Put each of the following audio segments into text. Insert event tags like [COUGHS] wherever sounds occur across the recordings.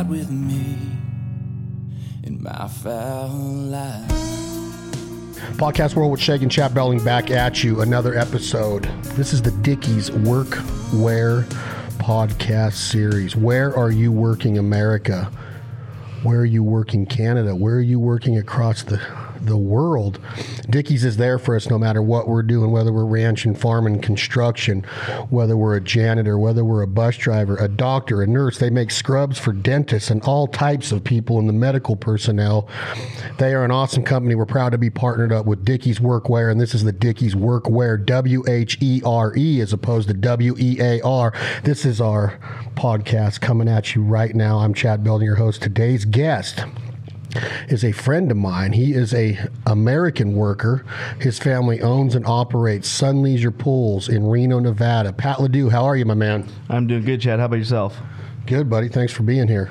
ride with me in my foul life. Podcast World with Shag and Chad Belding back at you. Another episode. This is the Dickies Workwear podcast series. Where are you working, America? Where are you working, Canada? Where are you working across the the world. Dickies is there for us no matter what we're doing, whether we're ranching, farming, construction, whether we're a janitor, whether we're a bus driver, a doctor, a nurse. They make scrubs for dentists and all types of people in the medical personnel. They are an awesome company. We're proud to be partnered up with Dickies Workwear, and this is the Dickies Workwear, W H E R E, as opposed to W E A R. This is our podcast coming at you right now. I'm Chad Belding, your host. Today's guest is a friend of mine. He is a American worker. His family owns and operates Sun Leisure Pools in Reno, Nevada. Pat Ladue, how are you, my man? I'm doing good, Chad. How about yourself? Good, buddy. Thanks for being here.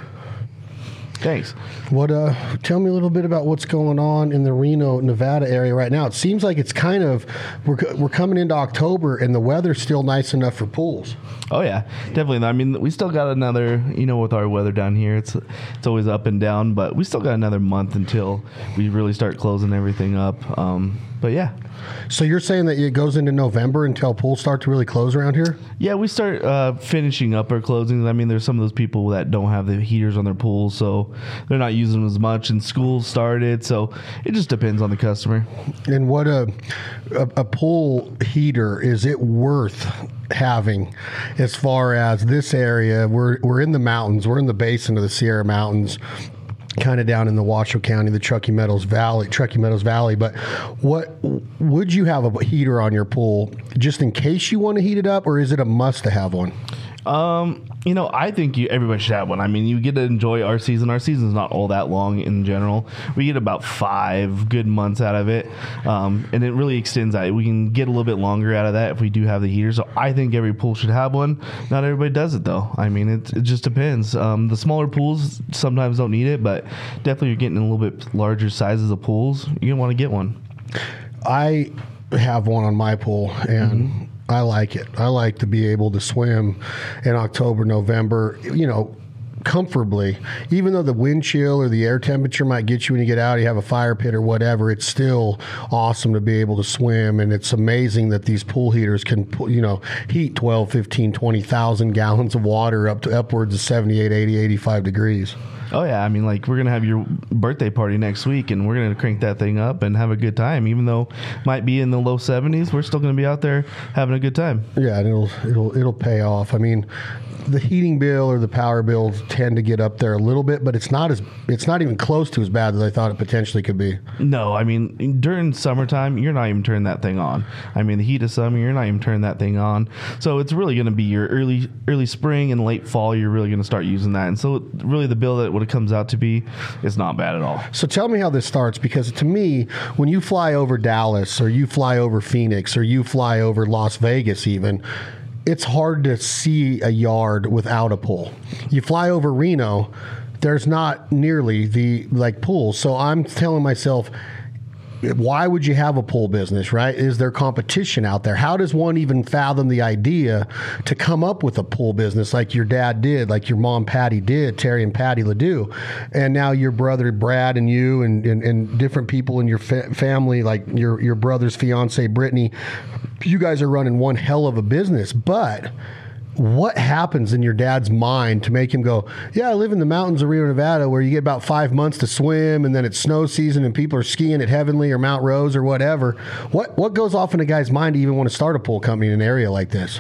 Thanks. What? Uh, tell me a little bit about what's going on in the Reno, Nevada area right now. It seems like it's kind of we're we're coming into October and the weather's still nice enough for pools. Oh yeah, definitely. I mean, we still got another. You know, with our weather down here, it's it's always up and down, but we still got another month until we really start closing everything up. Um, but yeah, so you're saying that it goes into November until pools start to really close around here? Yeah, we start uh, finishing up our closings. I mean, there's some of those people that don't have the heaters on their pools, so they're not using them as much. And school started, so it just depends on the customer. And what a a, a pool heater is it worth having as far as this area? We're we're in the mountains. We're in the basin of the Sierra Mountains kind of down in the Washoe County, the Truckee Meadows Valley, Truckee Meadows Valley. But what would you have a heater on your pool just in case you want to heat it up, or is it a must to have one? Um, you know, I think you, everybody should have one. I mean, you get to enjoy our season. Our season is not all that long in general. We get about five good months out of it, um, and it really extends out. We can get a little bit longer out of that if we do have the heater. So I think every pool should have one. Not everybody does it though. I mean, it, it just depends. Um, the smaller pools sometimes don't need it, but definitely you're getting a little bit larger sizes of pools. You're gonna want to get one. I have one on my pool, and. Mm-hmm I like it. I like to be able to swim in October, November, you know, comfortably. Even though the wind chill or the air temperature might get you when you get out, you have a fire pit or whatever, it's still awesome to be able to swim. And it's amazing that these pool heaters can, you know, heat 12, 15, 20,000 gallons of water up to upwards of 78, 80, 85 degrees. Oh yeah, I mean, like we're gonna have your birthday party next week, and we're gonna crank that thing up and have a good time. Even though it might be in the low seventies, we're still gonna be out there having a good time. Yeah, and it'll it'll it'll pay off. I mean, the heating bill or the power bills tend to get up there a little bit, but it's not as it's not even close to as bad as I thought it potentially could be. No, I mean during summertime, you're not even turning that thing on. I mean the heat of summer, you're not even turning that thing on. So it's really going to be your early early spring and late fall. You're really going to start using that, and so really the bill that what it comes out to be is not bad at all. So tell me how this starts because to me, when you fly over Dallas or you fly over Phoenix or you fly over Las Vegas, even it's hard to see a yard without a pool. You fly over Reno, there's not nearly the like pools. So I'm telling myself, why would you have a pool business, right? Is there competition out there? How does one even fathom the idea to come up with a pool business like your dad did, like your mom Patty did, Terry and Patty Ladue, and now your brother Brad and you and, and, and different people in your fa- family, like your your brother's fiance Brittany, you guys are running one hell of a business, but what happens in your dad's mind to make him go, Yeah, I live in the mountains of Reno Nevada where you get about five months to swim and then it's snow season and people are skiing at Heavenly or Mount Rose or whatever. What what goes off in a guy's mind to even want to start a pool company in an area like this?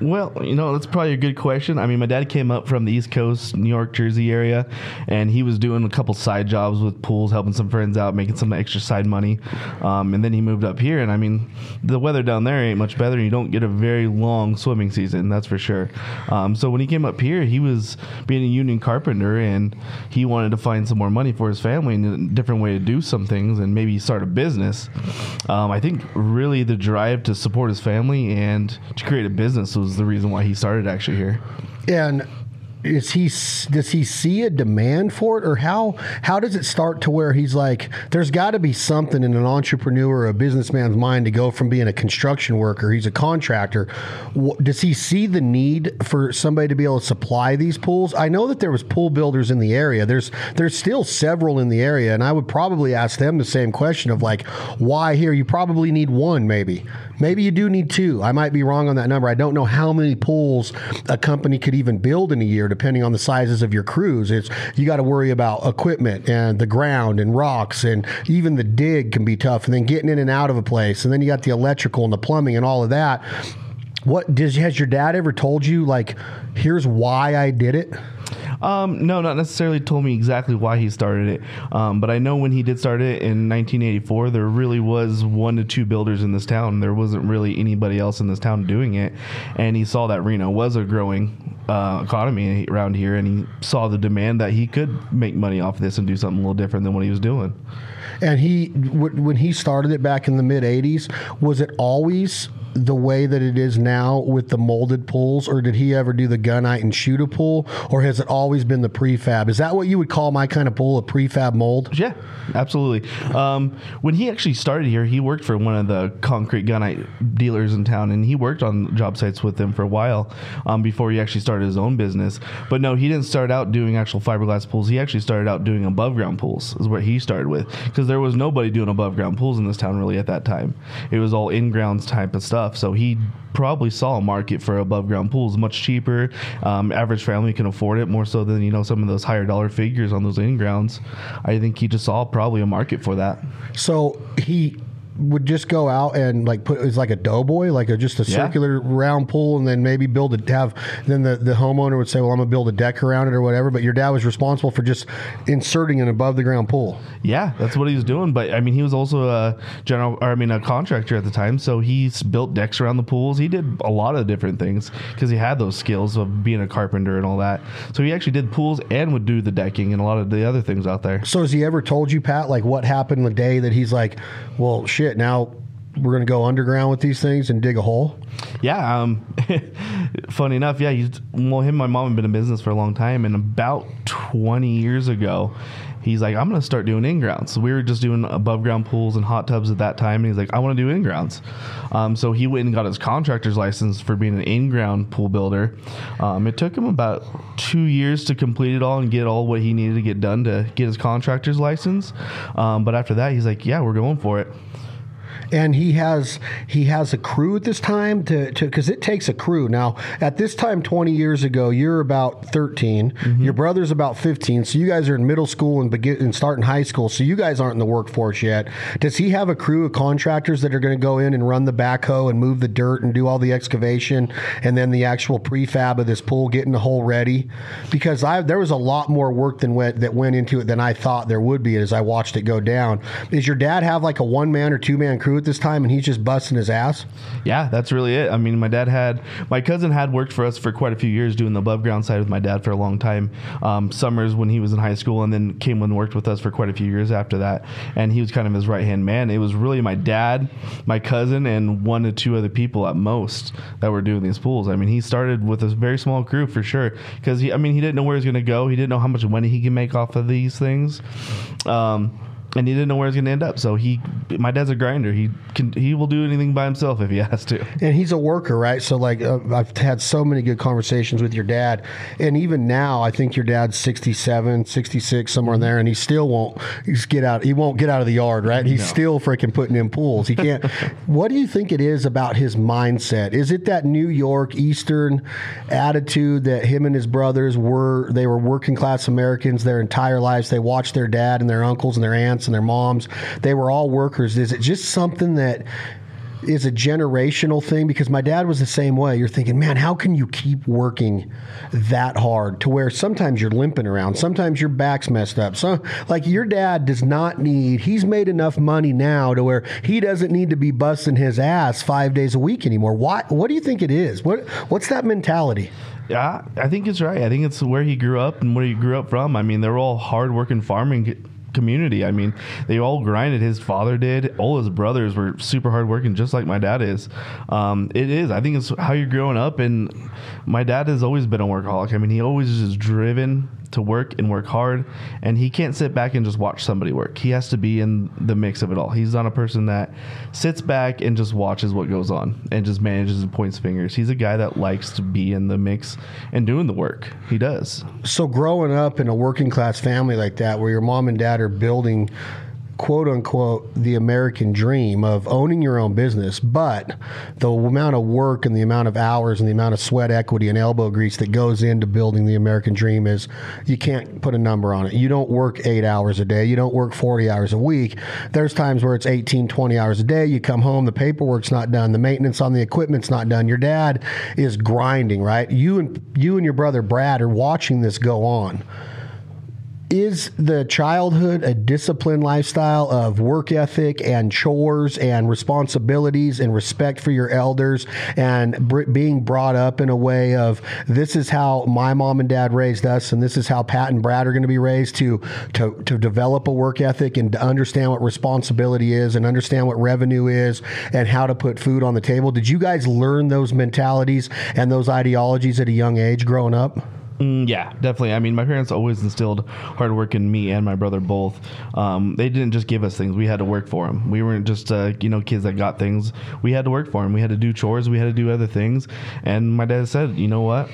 Well, you know, that's probably a good question. I mean, my dad came up from the East Coast, New York, Jersey area, and he was doing a couple side jobs with pools, helping some friends out, making some extra side money. Um, and then he moved up here, and I mean, the weather down there ain't much better, and you don't get a very long swimming season, that's for sure. Um, so when he came up here, he was being a union carpenter, and he wanted to find some more money for his family and a different way to do some things, and maybe start a business. Um, I think really the drive to support his family and to create a business was the reason why he started actually here. And is he does he see a demand for it or how how does it start to where he's like there's got to be something in an entrepreneur or a businessman's mind to go from being a construction worker he's a contractor. Does he see the need for somebody to be able to supply these pools? I know that there was pool builders in the area. There's there's still several in the area and I would probably ask them the same question of like why here? You probably need one maybe. Maybe you do need two. I might be wrong on that number. I don't know how many pools a company could even build in a year depending on the sizes of your crews. It's you got to worry about equipment and the ground and rocks and even the dig can be tough. And then getting in and out of a place, and then you got the electrical and the plumbing and all of that. What does has your dad ever told you like? Here's why I did it. Um, no, not necessarily told me exactly why he started it. Um, but I know when he did start it in 1984, there really was one to two builders in this town. There wasn't really anybody else in this town doing it. And he saw that Reno was a growing uh, economy around here, and he saw the demand that he could make money off this and do something a little different than what he was doing. And he, when he started it back in the mid '80s, was it always the way that it is now with the molded pools, or did he ever do the gunite and shoot a pool, or has it always been the prefab? Is that what you would call my kind of pool, a prefab mold? Yeah, absolutely. Um, when he actually started here, he worked for one of the concrete gunite dealers in town, and he worked on job sites with them for a while um, before he actually started his own business. But no, he didn't start out doing actual fiberglass pools. He actually started out doing above ground pools, is what he started with, because there was nobody doing above ground pools in this town really at that time. It was all in grounds type of stuff stuff. So he probably saw a market for above ground pools much cheaper. Um, average family can afford it more so than you know some of those higher dollar figures on those in grounds. I think he just saw probably a market for that. So he would just go out and like put it's like a doughboy, like a, just a yeah. circular round pool, and then maybe build a have. Then the, the homeowner would say, "Well, I'm gonna build a deck around it or whatever." But your dad was responsible for just inserting an above the ground pool. Yeah, that's what he was doing. But I mean, he was also a general, or I mean, a contractor at the time, so he's built decks around the pools. He did a lot of different things because he had those skills of being a carpenter and all that. So he actually did pools and would do the decking and a lot of the other things out there. So has he ever told you, Pat, like what happened the day that he's like, "Well, shit." Now we're going to go underground with these things and dig a hole. Yeah. Um, [LAUGHS] funny enough, yeah. He's well, him and my mom have been in business for a long time, and about twenty years ago, he's like, I'm going to start doing in grounds. So we were just doing above ground pools and hot tubs at that time. And he's like, I want to do in grounds. Um, so he went and got his contractor's license for being an in ground pool builder. Um, it took him about two years to complete it all and get all what he needed to get done to get his contractor's license. Um, but after that, he's like, Yeah, we're going for it and he has he has a crew at this time to because it takes a crew. Now at this time, twenty years ago, you're about 13 mm-hmm. Your brother's about fifteen, so you guys are in middle school and begin and starting high school. So you guys aren't in the workforce yet. Does he have a crew of contractors that are going to go in and run the backhoe and move the dirt and do all the excavation and then the actual prefab of this pool, getting the hole ready? Because I there was a lot more work than went that went into it than I thought there would be as I watched it go down. Does your dad have like a one man or two man crew? At this time and he's just busting his ass? Yeah, that's really it. I mean, my dad had, my cousin had worked for us for quite a few years doing the above ground side with my dad for a long time. Um, summers when he was in high school and then came and worked with us for quite a few years after that. And he was kind of his right hand man. It was really my dad, my cousin, and one to two other people at most that were doing these pools. I mean, he started with a very small crew for sure because he, I mean, he didn't know where he was going to go. He didn't know how much money he could make off of these things. Um, and he didn't know where he was going to end up. So he, my dad's a grinder. He can, he will do anything by himself if he [LAUGHS] has to. And he's a worker, right? So like, uh, I've had so many good conversations with your dad, and even now, I think your dad's 67, 66, somewhere in there, and he still won't he's get out. He won't get out of the yard, right? He's no. still freaking putting in pools. He can't. [LAUGHS] what do you think it is about his mindset? Is it that New York Eastern attitude that him and his brothers were? They were working class Americans their entire lives. They watched their dad and their uncles and their aunts and their moms. They were all workers. Is it just something that is a generational thing because my dad was the same way. You're thinking, man, how can you keep working that hard to where sometimes you're limping around, sometimes your back's messed up. So, like your dad does not need. He's made enough money now to where he doesn't need to be busting his ass five days a week anymore. Why? What do you think it is? What What's that mentality? Yeah, I think it's right. I think it's where he grew up and where he grew up from. I mean, they're all hardworking farming community. I mean, they all grinded. His father did. All his brothers were super hardworking, just like my dad is. Um, it is. I think it's how you're growing up. And my dad has always been a workaholic. I mean, he always is driven to work and work hard and he can't sit back and just watch somebody work. He has to be in the mix of it all. He's not a person that sits back and just watches what goes on and just manages and points fingers. He's a guy that likes to be in the mix and doing the work. He does. So growing up in a working class family like that, where your mom and dad are building quote unquote the American dream of owning your own business, but the amount of work and the amount of hours and the amount of sweat equity and elbow grease that goes into building the American dream is you can't put a number on it. You don't work eight hours a day. You don't work 40 hours a week. There's times where it's 18, 20 hours a day. You come home, the paperwork's not done. The maintenance on the equipment's not done. Your dad is grinding, right? You and you and your brother Brad are watching this go on is the childhood a disciplined lifestyle of work ethic and chores and responsibilities and respect for your elders and br- being brought up in a way of this is how my mom and dad raised us and this is how Pat and Brad are going to be raised to to to develop a work ethic and to understand what responsibility is and understand what revenue is and how to put food on the table? Did you guys learn those mentalities and those ideologies at a young age growing up Mm, yeah, definitely. I mean, my parents always instilled hard work in me and my brother both. Um, they didn't just give us things; we had to work for them. We weren't just uh, you know kids that got things. We had to work for them. We had to do chores. We had to do other things. And my dad said, "You know what?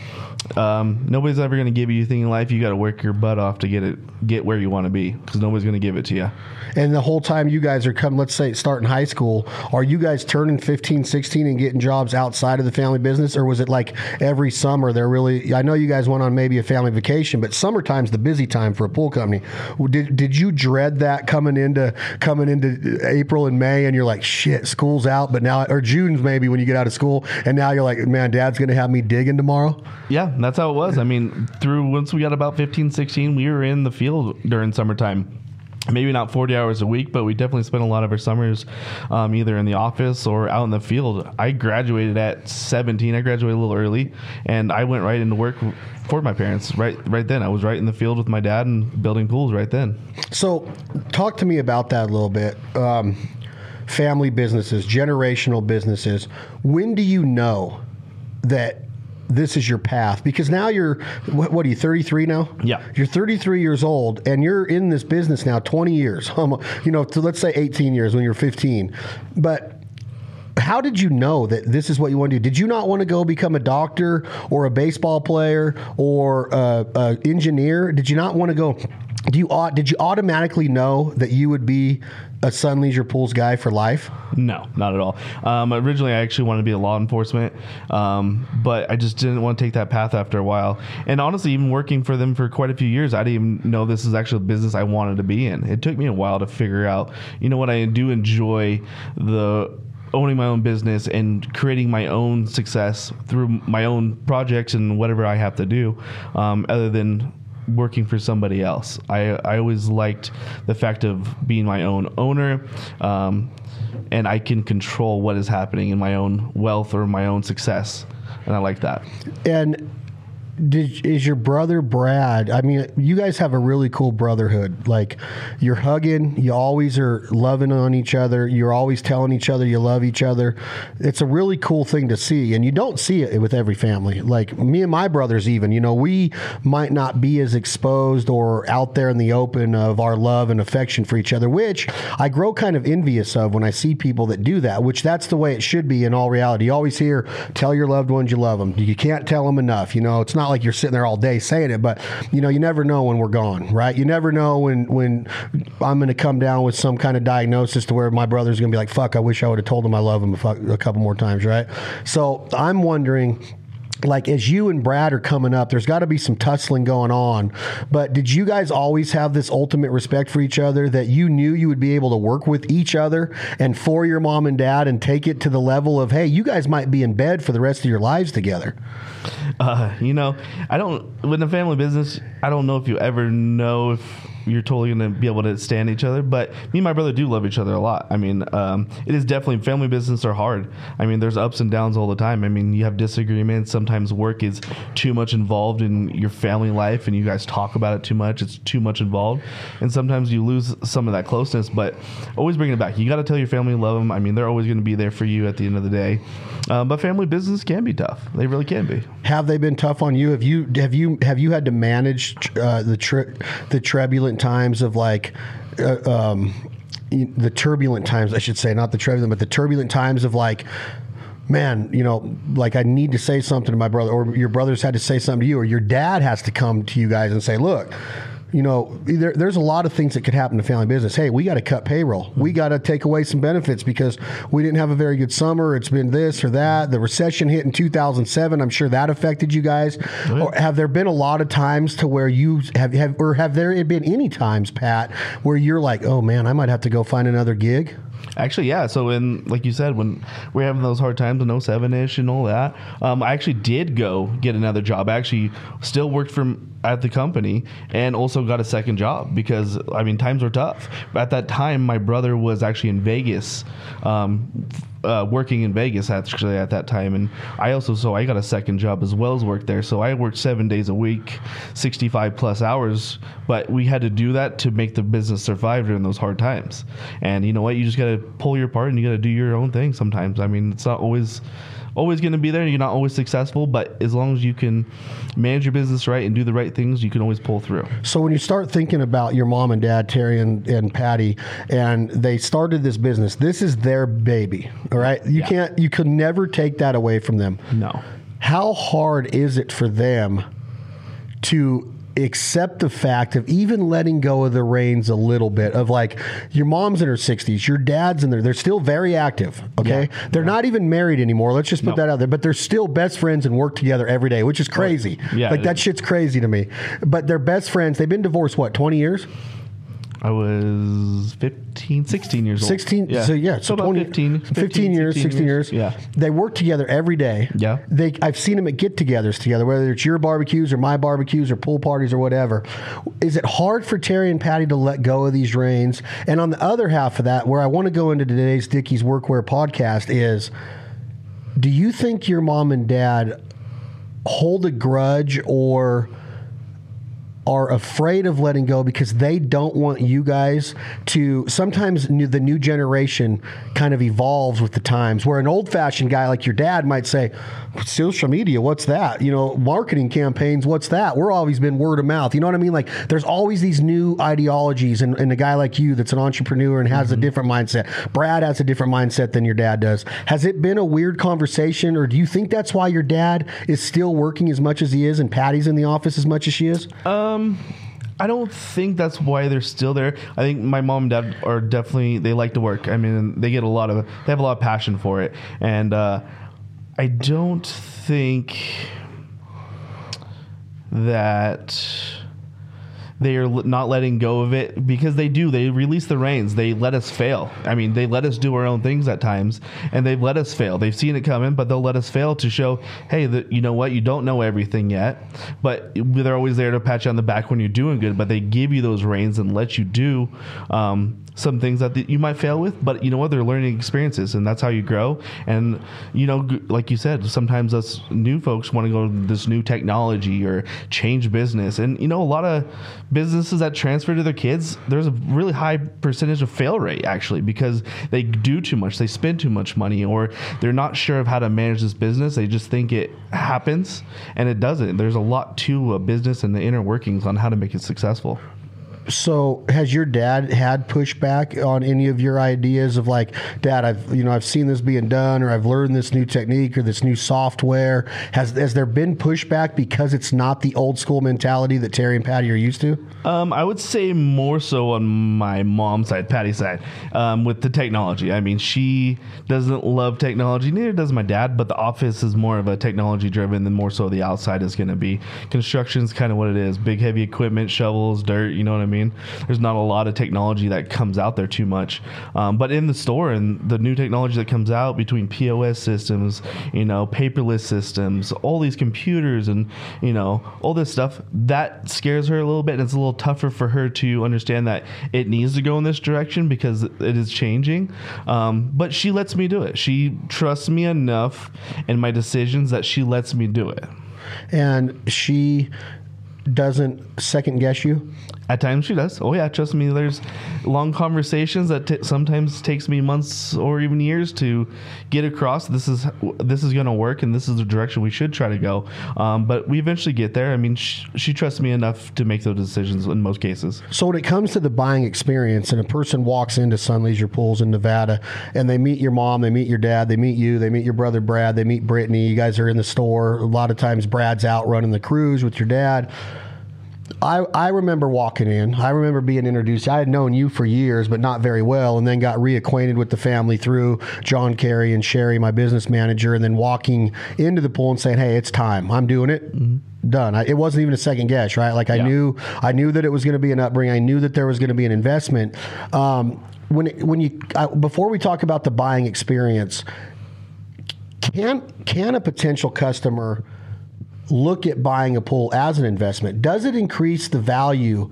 Um, nobody's ever going to give you anything in life. You got to work your butt off to get it, get where you want to be, because nobody's going to give it to you." And the whole time you guys are coming, let's say starting high school, are you guys turning 15, 16 and getting jobs outside of the family business? Or was it like every summer they're really, I know you guys went on maybe a family vacation, but summertime's the busy time for a pool company. Did, did you dread that coming into, coming into April and May and you're like, shit, school's out, but now, or June's maybe when you get out of school and now you're like, man, dad's to have me digging tomorrow? Yeah, that's how it was. I mean, through once we got about 15, 16, we were in the field during summertime. Maybe not 40 hours a week, but we definitely spent a lot of our summers um, either in the office or out in the field. I graduated at 17. I graduated a little early, and I went right into work for my parents right right then. I was right in the field with my dad and building pools right then. So, talk to me about that a little bit. Um, family businesses, generational businesses. When do you know that this is your path? Because now you're, what, what are you, 33 now? Yeah. You're 33 years old and you're in this business now 20 years. [LAUGHS] You know, to, let's say 18 years when you're 15. But how did you know that this is what you want to do? Did you not want to go become a doctor or a baseball player or a, a engineer? Did you not want to go? Do you did you automatically know that you would be a Sun Leisure Pools guy for life? No, not at all. Um, originally, I actually wanted to be a law enforcement, um, but I just didn't want to take that path after a while. And honestly, even working for them for quite a few years, I didn't even know this is actually a business I wanted to be in. It took me a while to figure out, you know what, I do enjoy the owning my own business and creating my own success through my own projects and whatever I have to do, um, other than working for somebody else. I, I always liked the fact of being my own owner, um, and I can control what is happening in my own wealth or my own success, and I like that. And did is your brother Brad? I mean, you guys have a really cool brotherhood. Like you're hugging, you always are loving on each other. You're always telling each other you love each other. It's a really cool thing to see, and you don't see it with every family. Like me and my brothers, even you know, we might not be as exposed or out there in the open of our love and affection for each other, which I grow kind of envious of when I see people that do that. Which that's the way it should be in all reality. You always hear, "Tell your loved ones you love them." You can't tell them enough. You know, it's not like you're sitting there all day saying it, but you know, you never know when we're gone, right? You never know when when I'm going to come down with some kind of diagnosis to where my brother's going to be like, "Fuck, I wish I would have told him I love him a, fuck, a couple more times," right? So I'm wondering like as you and Brad are coming up, there's got to be some tussling going on. But did you guys always have this ultimate respect for each other that you knew you would be able to work with each other and for your mom and dad and take it to the level of, hey, you guys might be in bed for the rest of your lives together? Uh, you know, I don't with a family business. I don't know if you ever know if you're totally gonna be able to stand each other. But me and my brother do love each other a lot. I mean, um, it is definitely family business are hard. I mean, there's ups and downs all the time. I mean, you have disagreements. Sometimes work is too much involved in your family life, and you guys talk about it too much. It's too much involved, and sometimes you lose some of that closeness. But always bring it back. You got to tell your family you love them. I mean, they're always going to be there for you at the end of the day. Um, but family business can be tough. They really can be. Have they been tough on you? Have you have you have you had to manage uh, the tri- the turbulent times of like uh, um, the turbulent times? I should say, not the turbulent, but the turbulent times of like. Man, you know, like I need to say something to my brother, or your brothers had to say something to you, or your dad has to come to you guys and say, "Look, you know, there, there's a lot of things that could happen to family business. Hey, we got to cut payroll. We mm-hmm. got to take away some benefits because we didn't have a very good summer. It's been this or that. The recession hit in 2007. I'm sure that affected you guys. Or have there been a lot of times to where you have, have or have there been any times, Pat, where you're like, oh man, I might have to go find another gig? Actually, yeah. So in like you said, when we're having those hard times in 07 ish and all that, um, I actually did go get another job. I actually still worked from at the company and also got a second job because I mean times were tough. At that time, my brother was actually in Vegas. Um, uh, working in Vegas actually at that time, and I also so I got a second job as well as work there. So I worked seven days a week, sixty five plus hours. But we had to do that to make the business survive during those hard times. And you know what? You just got to pull your part and you got to do your own thing. Sometimes I mean it's not always always going to be there. You're not always successful, but as long as you can manage your business right and do the right things, you can always pull through. So when you start thinking about your mom and dad, Terry and, and Patty, and they started this business, this is their baby. All right. You Yeah. can't, you could never take that away from them. No. How hard is it for them to accept the fact of even letting go of the reins a little bit of like your mom's in her 60s your dad's in there they're still very active okay? Yeah. they're not even married anymore let's just put No. that out there but they're still best friends and work together every day which is crazy. Yeah, like that shit's crazy to me. But they're best friends they've been divorced what 20 years I was 15, 16 years old. 16 so yeah so, about 20 15, 15, years 16 years. Yeah. they work together every day Yeah. they i've seen them at get-togethers together whether it's your barbecues or my barbecues or pool parties or whatever is it hard for terry and patty to let go of these reins and on the other half of that where i want to go into today's dickies workwear podcast is do you think your mom and dad hold a grudge or are afraid of letting go because they don't want you guys to sometimes new, the new generation kind of evolves with the times where an old fashioned guy like your dad might say social media what's that? You know marketing campaigns what's that? We're always been word of mouth. You know what i mean? Like there's always these new ideologies and, and a guy like you that's an entrepreneur and has a different mindset. Brad has a different mindset than your dad does. Has it been a weird conversation or do you think that's why your dad is still working as much as he is and patty's in the office as much as she is? Um I don't think that's why they're still there. I think my mom and dad are definitely they like to work. I mean, they get a lot of they have a lot of passion for it, and uh, I don't think that they are not letting go of it because they do. They release the reins. They let us fail. I mean, they let us do our own things at times, and they've let us fail. They've seen it coming, but they'll let us fail to show, hey, that you know what, you don't know everything yet. But they're always there to pat you on the back when you're doing good. But they give you those reins and let you do um, some things that th- you might fail with. But you know what, they're learning experiences, and that's how you grow. And you know, like you said, sometimes us new folks want to go to this new technology or change business, and you know, a lot of businesses that transfer to their kids, there's a really high percentage of fail rate actually because they do too much, they spend too much money, or they're not sure of how to manage this business. They just think it happens, and it doesn't. There's a lot to a business and the inner workings on how to make it successful. So, has your dad had pushback on any of your ideas of like, Dad, I've you know I've seen this being done, or I've learned this new technique or this new software? Has has there been pushback because it's not the old school mentality that Terry and Patty are used to? Um, I would say more so on my mom's side, Patty's side, um, with the technology. I mean, she doesn't love technology, neither does my dad, but the office is more of a technology driven than more so the outside is going to be. Construction's kind of what it is big, heavy equipment, shovels, dirt, you know what I mean? Mean? There's not a lot of technology that comes out there too much. Um, but in the store and the new technology that comes out between POS systems, you know, paperless systems, all these computers and, you know, all this stuff, that scares her a little bit. And it's a little tougher for her to understand that it needs to go in this direction because it is changing. Um, but she lets me do it. She trusts me enough in my decisions that she lets me do it. And she doesn't second guess you. At times she does. Oh yeah, trust me. There's long conversations that t- sometimes takes me months or even years to get across. This is this is going to work, and this is the direction we should try to go. Um, but we eventually get there. I mean, sh- she trusts me enough to make those decisions in most cases. So when it comes to the buying experience, and a person walks into Sun Leisure Pools in Nevada, and they meet your mom, they meet your dad, they meet you, they meet your brother Brad, they meet Brittany. You guys are in the store. A lot of times, Brad's out running the crews with your dad. I, I remember walking in. I remember being introduced. I had known you for years, but not very well, and then got reacquainted with the family through John Carey and Sherry, my business manager, and then walking into the pool and saying, "Hey, it's time. I'm doing it." Done. I, it wasn't even a second guess, right? Like I Yeah. knew, I knew that it was going to be an upbringing. I knew that there was going to be an investment. Um, when it, when you I, before we talk about the buying experience, can can a potential customer look at buying a pool as an investment? Does it increase the value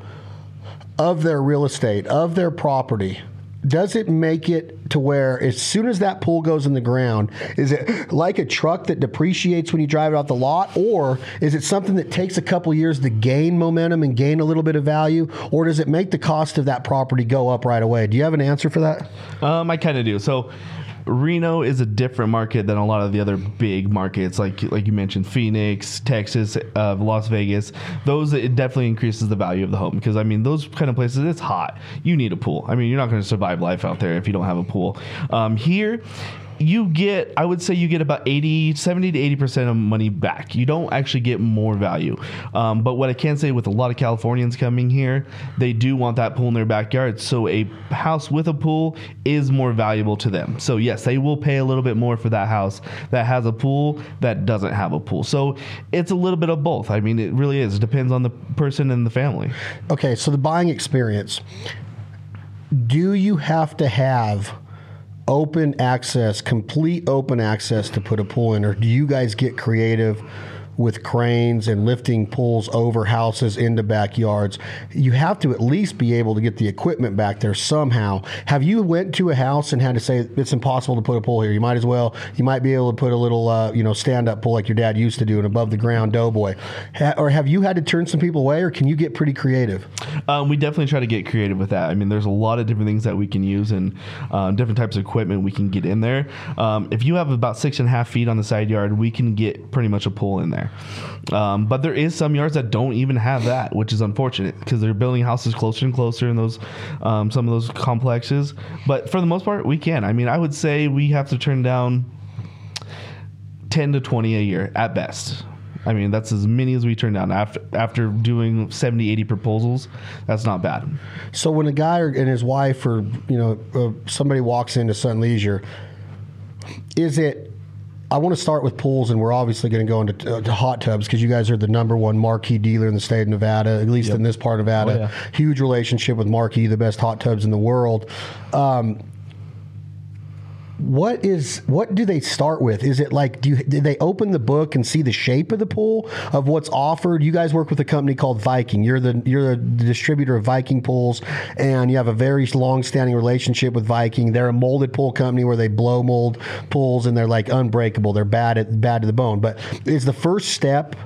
of their real estate, of their property? Does it make it to where as soon as that pool goes in the ground, is it like a truck that depreciates when you drive it off the lot? Or is it something that takes a couple years to gain momentum and gain a little bit of value? Or does it make the cost of that property go up right away? Do you have an answer for that? Um, I kind of do. So Reno is a different market than a lot of the other big markets, like like you mentioned, Phoenix, Texas, uh, Las Vegas. Those it definitely increases the value of the home because I mean those kind of places it's hot. You need a pool. I mean you're not going to survive life out there if you don't have a pool. Um, here. You get, I would say, you get about 80, 70 to 80 percent of money back. You don't actually get more value. Um, but what I can say with a lot of Californians coming here, they do want that pool in their backyard. So a house with a pool is more valuable to them. So yes, they will pay a little bit more for that house that has a pool that doesn't have a pool. So it's a little bit of both. I mean, it really is. It depends on the person and the family. Okay, so the buying experience. Do you have to have open access, complete open access to put a pool in, or do you guys get creative with cranes and lifting pulls over houses into backyards? You have to at least be able to get the equipment back there somehow. Have you went to a house and had to say it's impossible to put a pool here? You might as well. You might be able to put a little, uh, you know, stand up pool like your dad used to do, an above the ground doughboy. Ha- or have you had to turn some people away, or can you get pretty creative? Um, we definitely try to get creative with that. I mean, there's a lot of different things that we can use and um, different types of equipment we can get in there. Um, if you have about six and a half feet on the side yard, we can get pretty much a pool in there. Um, but there is some yards that don't even have that, which is unfortunate because they're building houses closer and closer in those um, some of those complexes. But for the most part, we can. I mean, I would say we have to turn down 10 to 20 a year at best. I mean, that's as many as we turn down after after doing 70, 80 proposals. That's not bad. So when a guy and his wife or you know uh, somebody walks into Sun Leisure, is it? I want to start with pools, and we're obviously going to go into uh, to hot tubs because you guys are the number one Marquis dealer in the state of Nevada, at least in this part of Nevada. Oh, yeah. Huge relationship with Marquis, the best hot tubs in the world. Um, what is what do they start with? Is it like do, you, do they open the book and see the shape of the pool of what's offered? You guys work with a company called Viking. You're the you're the distributor of Viking pools, and you have a very long-standing relationship with Viking. They're a molded pool company where they blow mold pools and they're like unbreakable. They're bad at bad to the bone. But is the first step?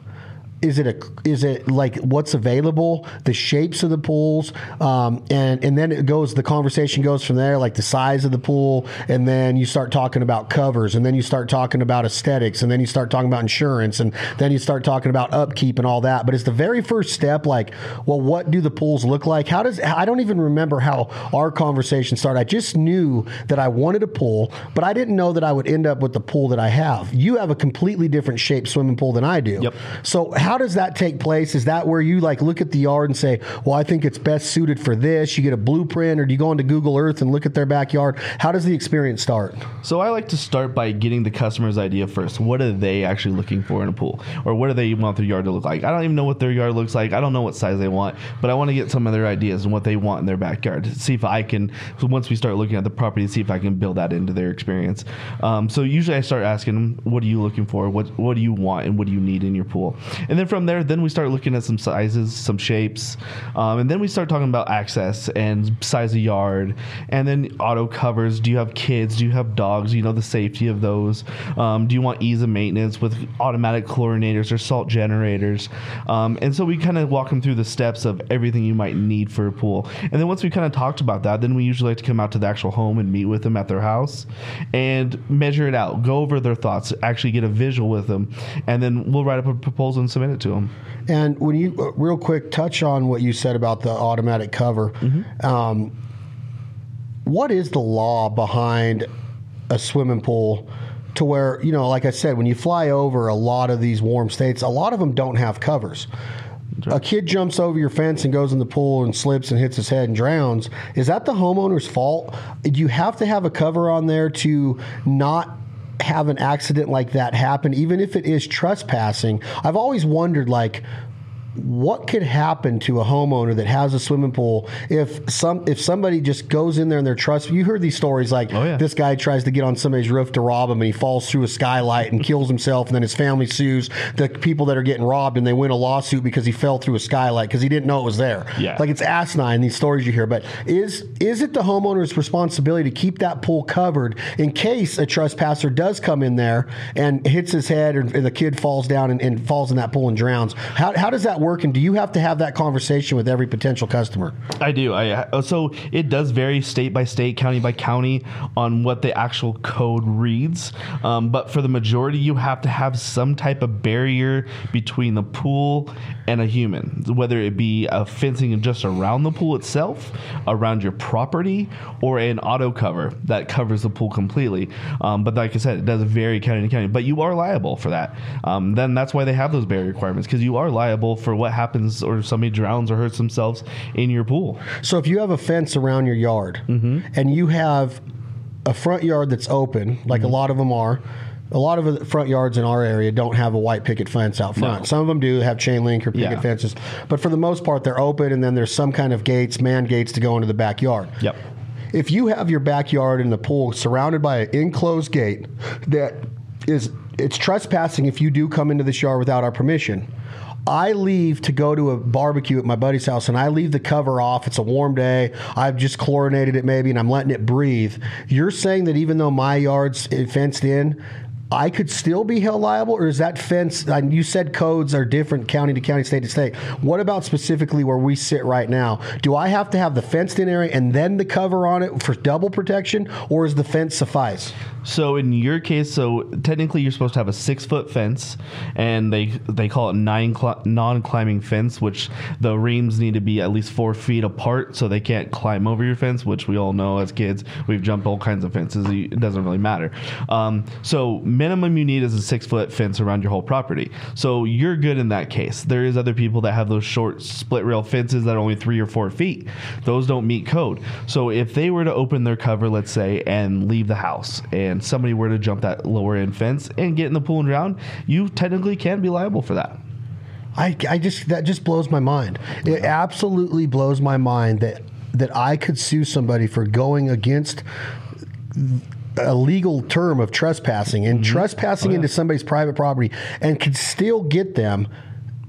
Is it a is it like what's available, the shapes of the pools, um, and and then it goes. The conversation goes from there, like the size of the pool, and then you start talking about covers, and then you start talking about aesthetics, and then you start talking about insurance, and then you start talking about upkeep and all that. But it's the very first step, like, well, what do the pools look like? How does I don't even remember how our conversation started. I just knew that I wanted a pool, but I didn't know that I would end up with the pool that I have. You have a completely different shaped swimming pool than I do. Yep. So how does that take place? Is that where you like look at the yard and say, well, I think it's best suited for this? You get a blueprint, or do you go into Google Earth and look at their backyard? How does the experience start? So I like to start by getting the customer's idea first. What are they actually looking for in a pool, or what do they want their yard to look like? I don't even know what their yard looks like. I don't know what size they want, but I want to get some of their ideas and what they want in their backyard. See if I can. Once we start looking at the property, see if I can build that into their experience. Um, so usually I start asking them, "What are you looking for? What what do you want, and what do you need in your pool?" And then from there, then we start looking at some sizes, some shapes, um, and then we start talking about access and size of yard, and then auto covers. Do you have kids? Do you have dogs? You know the safety of those. Um, do you want ease of maintenance with automatic chlorinators or salt generators? Um, and so we kind of walk them through the steps of everything you might need for a pool. And then once we kind of talked about that, then we usually like to come out to the actual home and meet with them at their house and measure it out, go over their thoughts, actually get a visual with them, and then we'll write up a proposal and submit it to them. And when you uh, real quick touch on what you said about the automatic cover, um, what is the law behind a swimming pool? To where you know, like I said, when you fly over a lot of these warm states, a lot of them don't have covers. A kid jumps over your fence and goes in the pool and slips and hits his head and drowns. Is that the homeowner's fault? Do you have to have a cover on there to not have an accident like that happen, even if it is trespassing? I've always wondered, like, what could happen to a homeowner that has a swimming pool if some if somebody just goes in there and they're trust you heard these stories like Oh, yeah. this guy tries to get on somebody's roof to rob him and he falls through a skylight and kills himself and then his family sues the people that are getting robbed and they win a lawsuit because he fell through a skylight because he didn't know it was there Yeah. like it's asinine these stories you hear but is is it the homeowner's responsibility to keep that pool covered in case a trespasser does come in there and hits his head or, the kid falls down and, and falls in that pool and drowns how, how does that work and do you have to have that conversation with every potential customer I do. I uh, so it does vary state by state, county by county on what the actual code reads. Um, but for the majority, you have to have some type of barrier between the pool and a human, whether it be a fencing just around the pool itself, around your property, or an auto cover that covers the pool completely. Um, but like I said, it does vary county to county. But you are liable for that. Um, then that's why they have those barrier requirements because you are liable for what happens or somebody drowns or hurts themselves in your pool. So if you have a fence around your yard mm-hmm. and you have a front yard that's open, like a mm-hmm. lot of them are, a lot of the front yards in our area don't have a white picket fence out front. No. Some of them do have chain link or picket Yeah. fences, but for the most part, they're open, and then there's some kind of gates, man gates, to go into the backyard. Yep. If you have your backyard and the pool surrounded by an enclosed gate that is it's trespassing if you do come into this yard without our permission. I leave to go to a barbecue at my buddy's house and I leave the cover off. It's a warm day. I've just chlorinated it maybe and I'm letting it breathe. You're saying that even though my yard's eh, fenced in, I could still be held liable, or is that fence? Uh, you said codes are different county to county, state to state. What about specifically where we sit right now? Do I have to have the fenced in area and then the cover on it for double protection, or is the fence suffice? So in your case, so technically you're supposed to have a six foot fence, and they they call it nine cli- non climbing fence, which the reams need to be at least four feet apart, so they can't climb over your fence. Which we all know as kids, we've jumped all kinds of fences. It doesn't really matter. Um, so minimum you need is a six foot fence around your whole property. So you're good in that case. There is other people that have those short split rail fences that are only three or four feet. Those don't meet code. So if they were to open their cover, let's say, and leave the house, and somebody were to jump that lower end fence and get in the pool and drown, you technically can be liable for that. I, I just that just blows my mind. It absolutely blows my mind that that I could sue somebody for going against a legal term of trespassing and mm-hmm. trespassing oh, into somebody's private property and could still get them.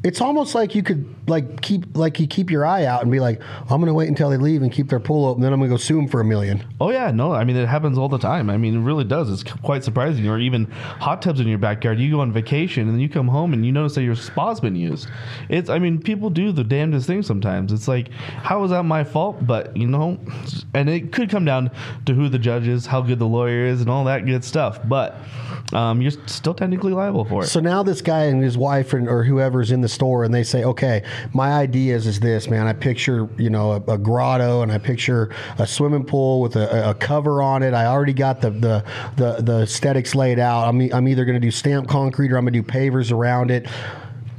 It's almost like you could like keep like you keep your eye out and be like, I'm gonna wait until they leave and keep their pool open, then I'm gonna go sue them for a million. Oh yeah, no, I mean it happens all the time. I mean it really does. It's quite surprising. Or even hot tubs in your backyard. You go on vacation and then you come home and you notice that your spa's been used. It's I mean people do the damnedest thing sometimes. It's like how is that my fault? But you know, and it could come down to who the judge is, how good the lawyer is, and all that good stuff. But um, you're still technically liable for it. So now this guy and his wife and, or whoever's in the store and they say, okay, my ideas is this, man. I picture, you know, a, a grotto and I picture a swimming pool with a, a cover on it. I already got the, the, the, the aesthetics laid out. I'm, I'm either going to do stamped concrete or I'm going to do pavers around it.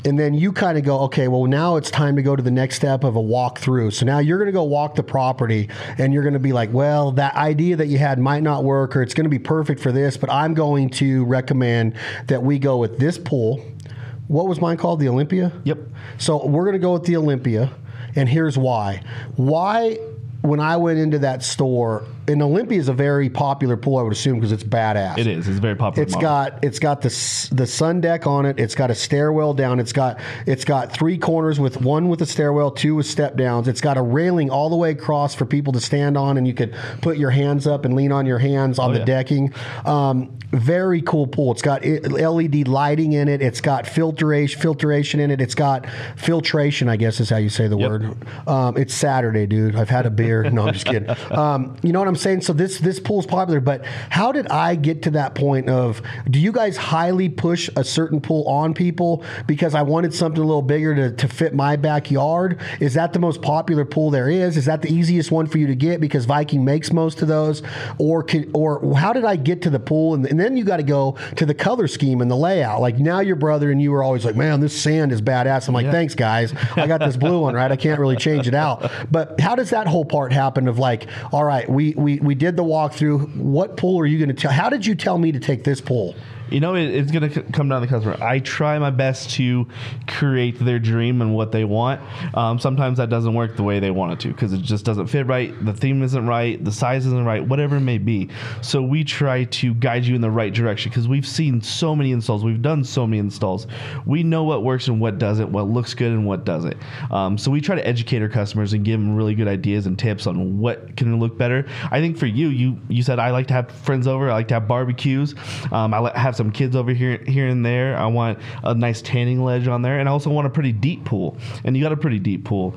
and then you kind of go, okay, well now it's time to go to the next step of a walkthrough. So now you're going to go walk the property, and you're going to be like, well, that idea that you had might not work, or it's going to be perfect for this, but I'm going to recommend that we go with this pool. What was mine called? The Olympia. Yep. So we're going to go with the Olympia, and here's why. Why, when I went into that store, and Olympia is a very popular pool, I would assume, because it's badass. It is. It's very popular. It's model. got it's got the the sun deck on it. It's got a stairwell down. It's got it's got three corners with one with a stairwell, two with step downs. It's got a railing all the way across for people to stand on, and you could put your hands up and lean on your hands on the yeah. decking. Um, very cool pool. It's got LED lighting in it. It's got filtration filtration in it. It's got filtration. I guess is how you say the Yep. word. Um, it's Saturday, dude. I've had a beer. No, I'm just kidding. Um, you know what I'm saying? So this this pool's popular, but how did I get to that point of? Do you guys highly push a certain pool on people because I wanted something a little bigger to, to fit my backyard? Is that the most popular pool there is? Is that the easiest one for you to get because Viking makes most of those? Or can, or how did I get to the pool? And, and then you got to go to the color scheme and the layout. Like now, your brother and you were always like, "Man, this sand is badass." I'm like, Yeah. "Thanks, guys. I got this blue one, right? I can't really change it out." But how does that whole part happen? Of like, all right, we we we we did the walkthrough. What pool are you going to tell? How did you tell me to take this pool? You know, it, it's going to come down to the customer. I try my best to create their dream and what they want. Um, sometimes that doesn't work the way they want it to because it just doesn't fit right. The theme isn't right. The size isn't right. Whatever it may be. So we try to guide you in the right direction because we've seen so many installs. We've done so many installs. We know what works and what doesn't. What looks good and what doesn't. Um, so we try to educate our customers and give them really good ideas and tips on what can look better. I think for you, you you said I like to have friends over. I like to have barbecues. Um, I like have some kids over here here and there. I want a nice tanning ledge on there, and I also want a pretty deep pool. And you got a pretty deep pool.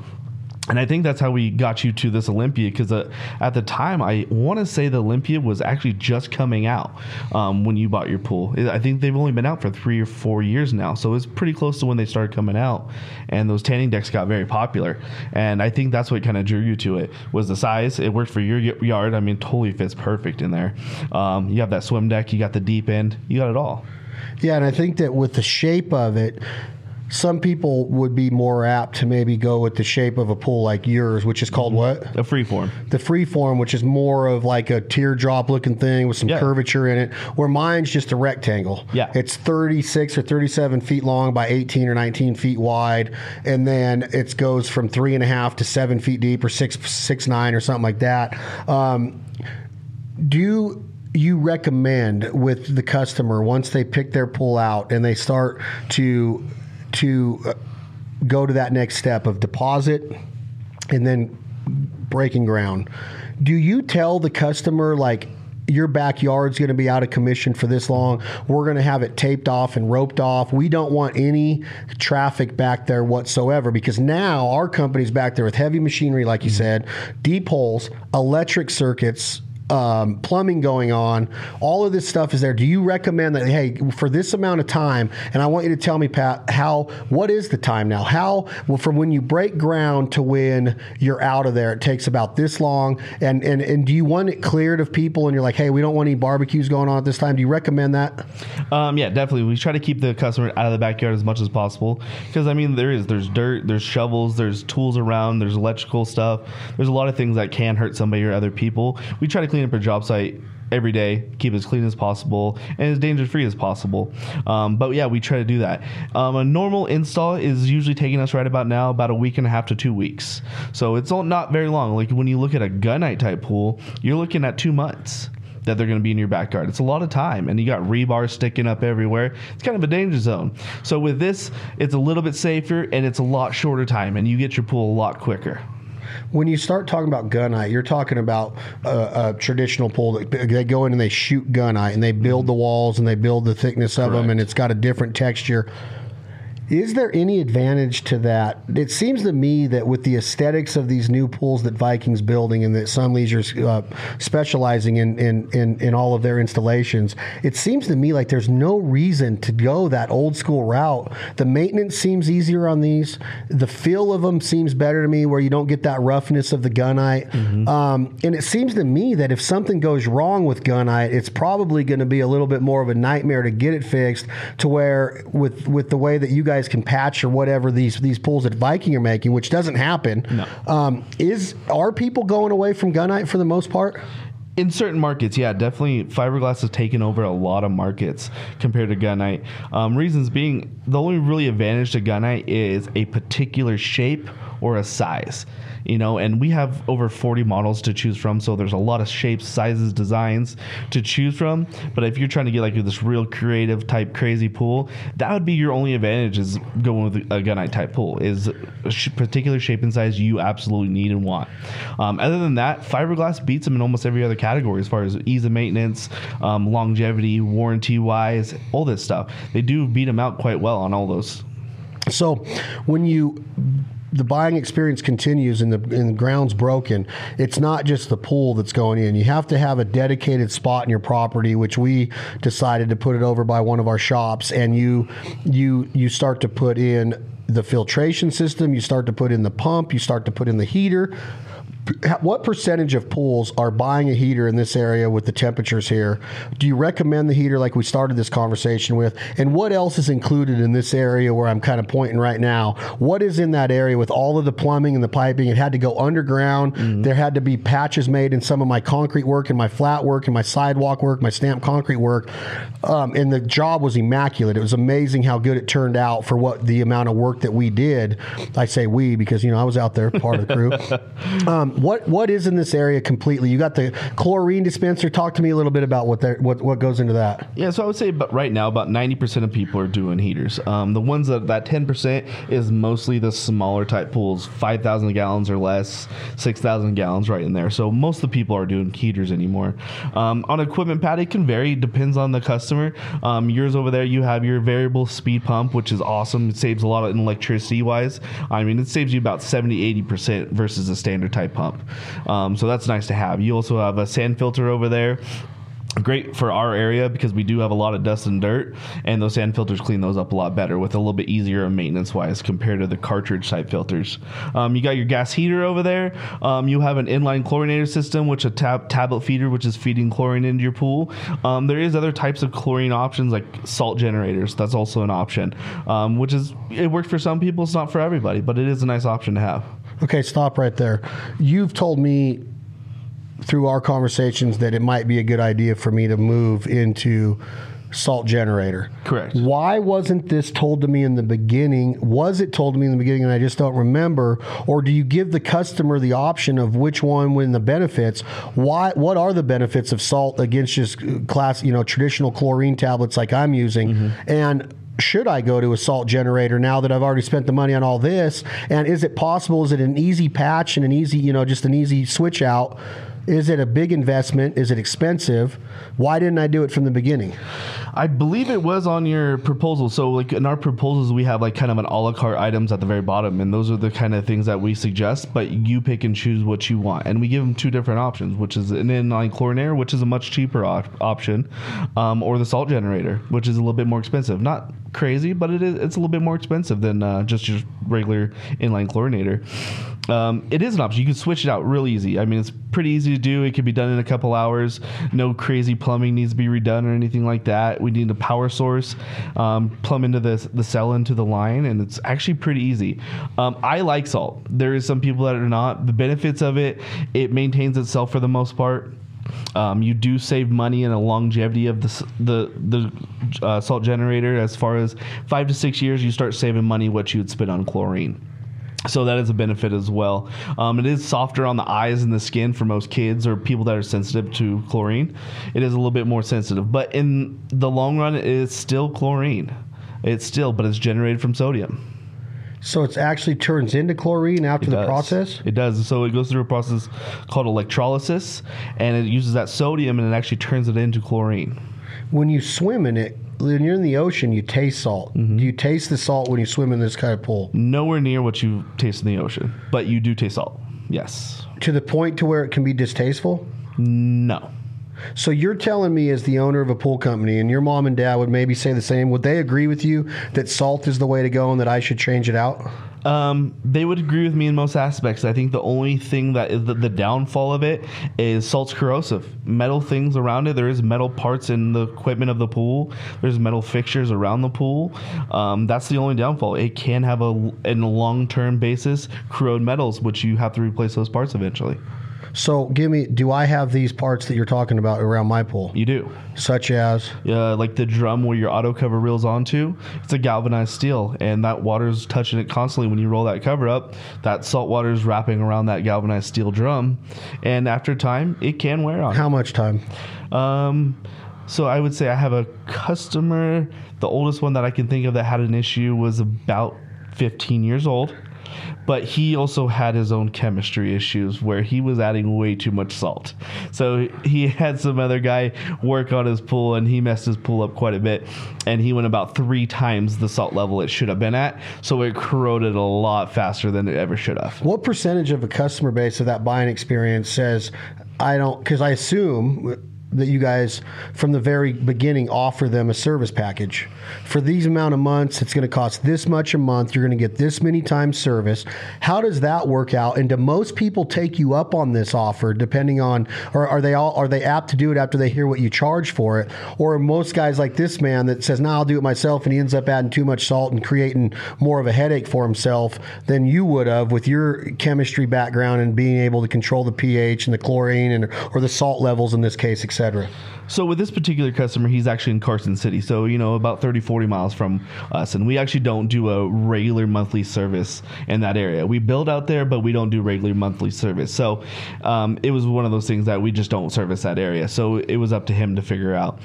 And I think that's how we got you to this Olympia because uh, at the time, I want to say the Olympia was actually just coming out um, when you bought your pool. I think they've only been out for three or four years now, so it's pretty close to when they started coming out. And those tanning decks got very popular, and I think that's what kind of drew you to it was the size. It worked for your yard. I mean, totally fits perfect in there. Um, you have that swim deck, you got the deep end, you got it all. Yeah, and I think that with the shape of it, some people would be more apt to maybe go with the shape of a pool like yours, which is called what? A free form. The freeform, which is more of like a teardrop looking thing with some Yeah. curvature in it, where mine's just a rectangle. Yeah. It's 36 or 37 feet long by 18 or 19 feet wide. And then it goes from three and a half to seven feet deep or six, six, nine or something like that. Um, do you recommend with the customer once they pick their pool out and they start to to uh, go to that next step of deposit and then breaking ground do you tell the customer like your backyard's going to be out of commission for this long. We're going to have it taped off and roped off. We don't want any traffic back there whatsoever because now our company's back there with heavy machinery, like you said, deep holes, electric circuits, um, plumbing going on. All of this stuff is there. Do you recommend that? Hey, for this amount of time, and I want you to tell me, Pat, how what is the time now? How well, from when you break ground to when you're out of there, it takes about this long. And and and do you want it cleared of people? And you're like, hey, we don't want any barbecues going on at this time. Do you recommend that? Um, yeah, definitely. We try to keep the customer out of the backyard as much as possible because I mean, there is there's dirt, there's shovels, there's tools around, there's electrical stuff. There's a lot of things that can hurt somebody or other people. We try to clean up a job site every day, keep it as clean as possible and as danger free as possible. Um, but yeah, we try to do that. Um, a normal install is usually taking us right about now about a week and a half to two weeks. So it's all not very long. Like when you look at a gunite type pool, you're looking at two months that they're going to be in your backyard. It's a lot of time, and you got rebar sticking up everywhere. It's kind of a danger zone. So with this, it's a little bit safer and it's a lot shorter time, and you get your pool a lot quicker. When you start talking about gunite, you're talking about a, a traditional pool that they go in and they shoot gunite and they build mm-hmm. the walls and they build the thickness of them and it's got a different texture. Is there any advantage to that? It seems to me that with the aesthetics of these new pools that Vikings building and that Sun Leisure's uh, specializing in, in, in, in all of their installations, it seems to me like there's no reason to go that old school route. The maintenance seems easier on these. The feel of them seems better to me, where you don't get that roughness of the gunite. Um, and it seems to me that if something goes wrong with gunite, it's probably going to be a little bit more of a nightmare to get it fixed. To where with with the way that you guys guys can patch or whatever these these pools that Viking are making, which doesn't happen. No. Um, is are people going away from gunite for the most part? In certain markets, yeah, definitely fiberglass has taken over a lot of markets compared to gunite. Um, reasons being, the only really advantage to gunite is a particular shape or a size you know and we have over 40 models to choose from so there's a lot of shapes sizes designs to choose from. But if you're trying to get like this real creative type crazy pool that would be your only advantage is going with a gunite type pool is particular shape and size you absolutely need and want. Um, other than that fiberglass beats them in almost every other category as far as ease of maintenance um, longevity warranty wise all this stuff. They do beat them out quite well on all those. So when you the buying experience continues and the, and the ground's broken, it's not just the pool that's going in. You have to have a dedicated spot in your property, which we decided to put it over by one of our shops, and you you you start to put in the filtration system, you start to put in the pump, you start to put in the heater what percentage of pools are buying a heater in this area with the temperatures here? Do you recommend the heater like we started this conversation with? And what else is included in this area where I'm kind of pointing right now? What is in that area with all of the plumbing and the piping? It had to go underground. Mm-hmm. There had to be patches made in some of my concrete work and my flat work and my sidewalk work, my stamped concrete work. Um, and the job was immaculate. It was amazing how good it turned out for what the amount of work that we did. I say we because, you know, I was out there part of the crew. [LAUGHS] Um, what what is in this area completely? You got the chlorine dispenser. Talk to me a little bit about what that what what goes into that. Yeah, so I would say, but right now, about ninety percent of people are doing heaters. Um, the ones that that ten percent is mostly the smaller type pools, five thousand gallons or less, six thousand gallons, right in there. So most of the people are doing heaters anymore. Um, on equipment pad, it can vary. Depends on the customer. Um, yours over there, you have your variable speed pump, which is awesome. It saves a lot of electricity wise. I mean, it saves you about 70, 80 percent versus a standard type pump pump. Um, so that's nice to have. You also have a sand filter over there. Great for our area because we do have a lot of dust and dirt and those sand filters clean those up a lot better with a little bit easier maintenance wise compared to the cartridge type filters. Um, you got your gas heater over there. Um, you have an inline chlorinator system which a tab- tablet feeder which is feeding chlorine into your pool. Um, there is other types of chlorine options like salt generators. That's also an option um, which is it works for some people it's not for everybody but it is a nice option to have Okay, stop right there. You've told me through our conversations that it might be a good idea for me to move into salt generator. Correct. Why wasn't this told to me in the beginning? Was it told to me in the beginning and I just don't remember? Or do you give the customer the option of which one when the benefits? Why what are the benefits of salt against just class, you know, traditional chlorine tablets like I'm using? Mm-hmm. And should I go to a salt generator now that I've already spent the money on all this? And is it possible? Is it an easy patch and an easy, you know, just an easy switch out? Is it a big investment? Is it expensive? Why didn't I do it from the beginning? I believe it was on your proposal. So, like in our proposals, we have like kind of an a la carte items at the very bottom, and those are the kind of things that we suggest. But you pick and choose what you want, and we give them two different options, which is an inline chlorinator, which is a much cheaper op- option, um, or the salt generator, which is a little bit more expensive. Not crazy, but it is it's a little bit more expensive than uh, just your regular inline chlorinator. Um, it is an option. You can switch it out real easy. I mean, it's pretty easy to do. It can be done in a couple hours. No crazy plumbing needs to be redone or anything like that. We need a power source, um, plumb into the the cell into the line, and it's actually pretty easy. Um, I like salt. There is some people that are not. The benefits of it, it maintains itself for the most part. Um, you do save money in a longevity of the the the uh, salt generator. As far as five to six years, you start saving money what you would spend on chlorine. So that is a benefit as well. Um, it is softer on the eyes and the skin for most kids or people that are sensitive to chlorine. It is a little bit more sensitive, but in the long run, it is still chlorine. It's still, but it's generated from sodium. So it actually turns into chlorine after the process? It does. So it goes through a process called electrolysis, and it uses that sodium and it actually turns it into chlorine. When you swim in it, when you're in the ocean, you taste salt. Mm-hmm. Do you taste the salt when you swim in this kind of pool? Nowhere near what you taste in the ocean, but you do taste salt. Yes. To the point to where it can be distasteful? No. So you're telling me, as the owner of a pool company, and your mom and dad would maybe say the same. Would they agree with you that salt is the way to go and that I should change it out? Um, they would agree with me in most aspects. I think the only thing that is the, the downfall of it is salt's corrosive. Metal things around it. There is metal parts in the equipment of the pool. There's metal fixtures around the pool. Um, that's the only downfall. It can have a in a long term basis corrode metals, which you have to replace those parts eventually. So, give me. Do I have these parts that you're talking about around my pool? You do. Such as uh, like the drum where your auto cover reels onto, it's a galvanized steel, and that water's touching it constantly. When you roll that cover up, that salt water is wrapping around that galvanized steel drum, and after time, it can wear on. how much time? Um, so I would say I have a customer. The oldest one that I can think of that had an issue was about 15 years old. But he also had his own chemistry issues where he was adding way too much salt. So he had some other guy work on his pool and he messed his pool up quite a bit. And he went about three times the salt level it should have been at. So it corroded a lot faster than it ever should have. What percentage of a customer base of that buying experience says, I don't, because I assume that you guys from the very beginning offer them a service package. For these amount of months it's going to cost this much a month you're going to get this many times service. How does that work out and do most people take you up on this offer depending on or are they all are they apt to do it after they hear what you charge for it? Or most guys like this man that says no nah, i'll do it myself and he ends up adding too much salt and creating more of a headache for himself than you would have with your chemistry background and being able to control the ph and the chlorine and or the salt levels in this case etc So with this particular customer, he's actually in Carson City, so you know about 30, 40 miles from us, and we actually don't do a regular monthly service in that area. We build out there, but we don't do regular monthly service. So um, it was one of those things that we just don't service that area. So it was up to him to figure out.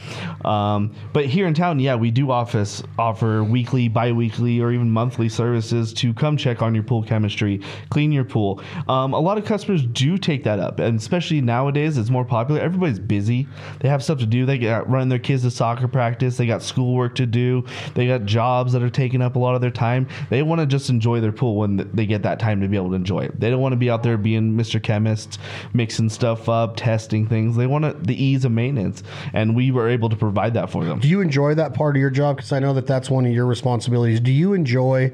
Um, but here in town, yeah, we do office offer weekly, bi-weekly, or even monthly services to come check on your pool chemistry, clean your pool. Um, a lot of customers do take that up, and especially nowadays, it's more popular. Everybody's busy. They have stuff to do. They got running their kids to soccer practice. They got schoolwork to do. They got jobs that are taking up a lot of their time. They want to just enjoy their pool when they get that time to be able to enjoy it. They don't want to be out there being Mr. Chemist, mixing stuff up, testing things. They want the ease of maintenance, and we were able to provide that for them. Do you enjoy that part of your job? Because I know that that's one of your responsibilities. Do you enjoy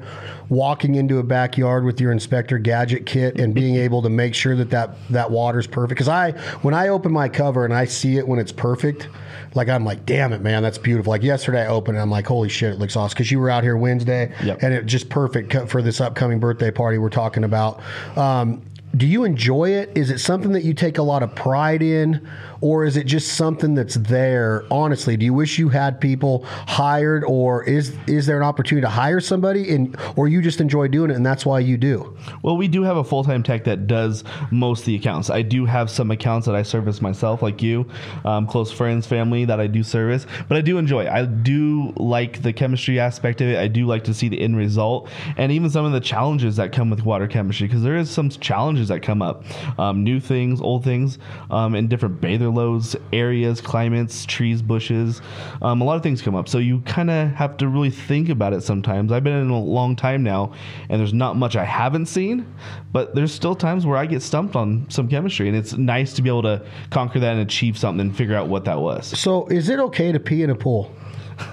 walking into a backyard with your inspector gadget kit and being [LAUGHS] able to make sure that that, that water's perfect? Because I, when I open my cover and I see it when it's perfect, like I'm like, damn it, man, that's beautiful. Like yesterday, I opened it, I'm like, holy shit, it looks awesome. Because you were out here Wednesday, Yep. and it just perfect for this upcoming birthday party we're talking about. Um, do you enjoy it? Is it something that you take a lot of pride in, or is it just something that's there? Honestly, do you wish you had people hired, or is is there an opportunity to hire somebody, and or you just enjoy doing it and that's why you do? Well, we do have a full time tech that does most of the accounts. I do have some accounts that I service myself, like you, um, close friends, family that I do service. But I do enjoy. It. I do like the chemistry aspect of it. I do like to see the end result, and even some of the challenges that come with water chemistry, because there is some challenges that come up, um, new things, old things, um, in different bather loads, areas, climates, trees, bushes. Um, a lot of things come up, so you kind of have to really think about it sometimes. I've been in a long time now, and there's not much I haven't seen, but there's still times where I get stumped on some chemistry, and it's nice to be able to conquer that and achieve something and figure out what that was. So, is it okay to pee in a pool?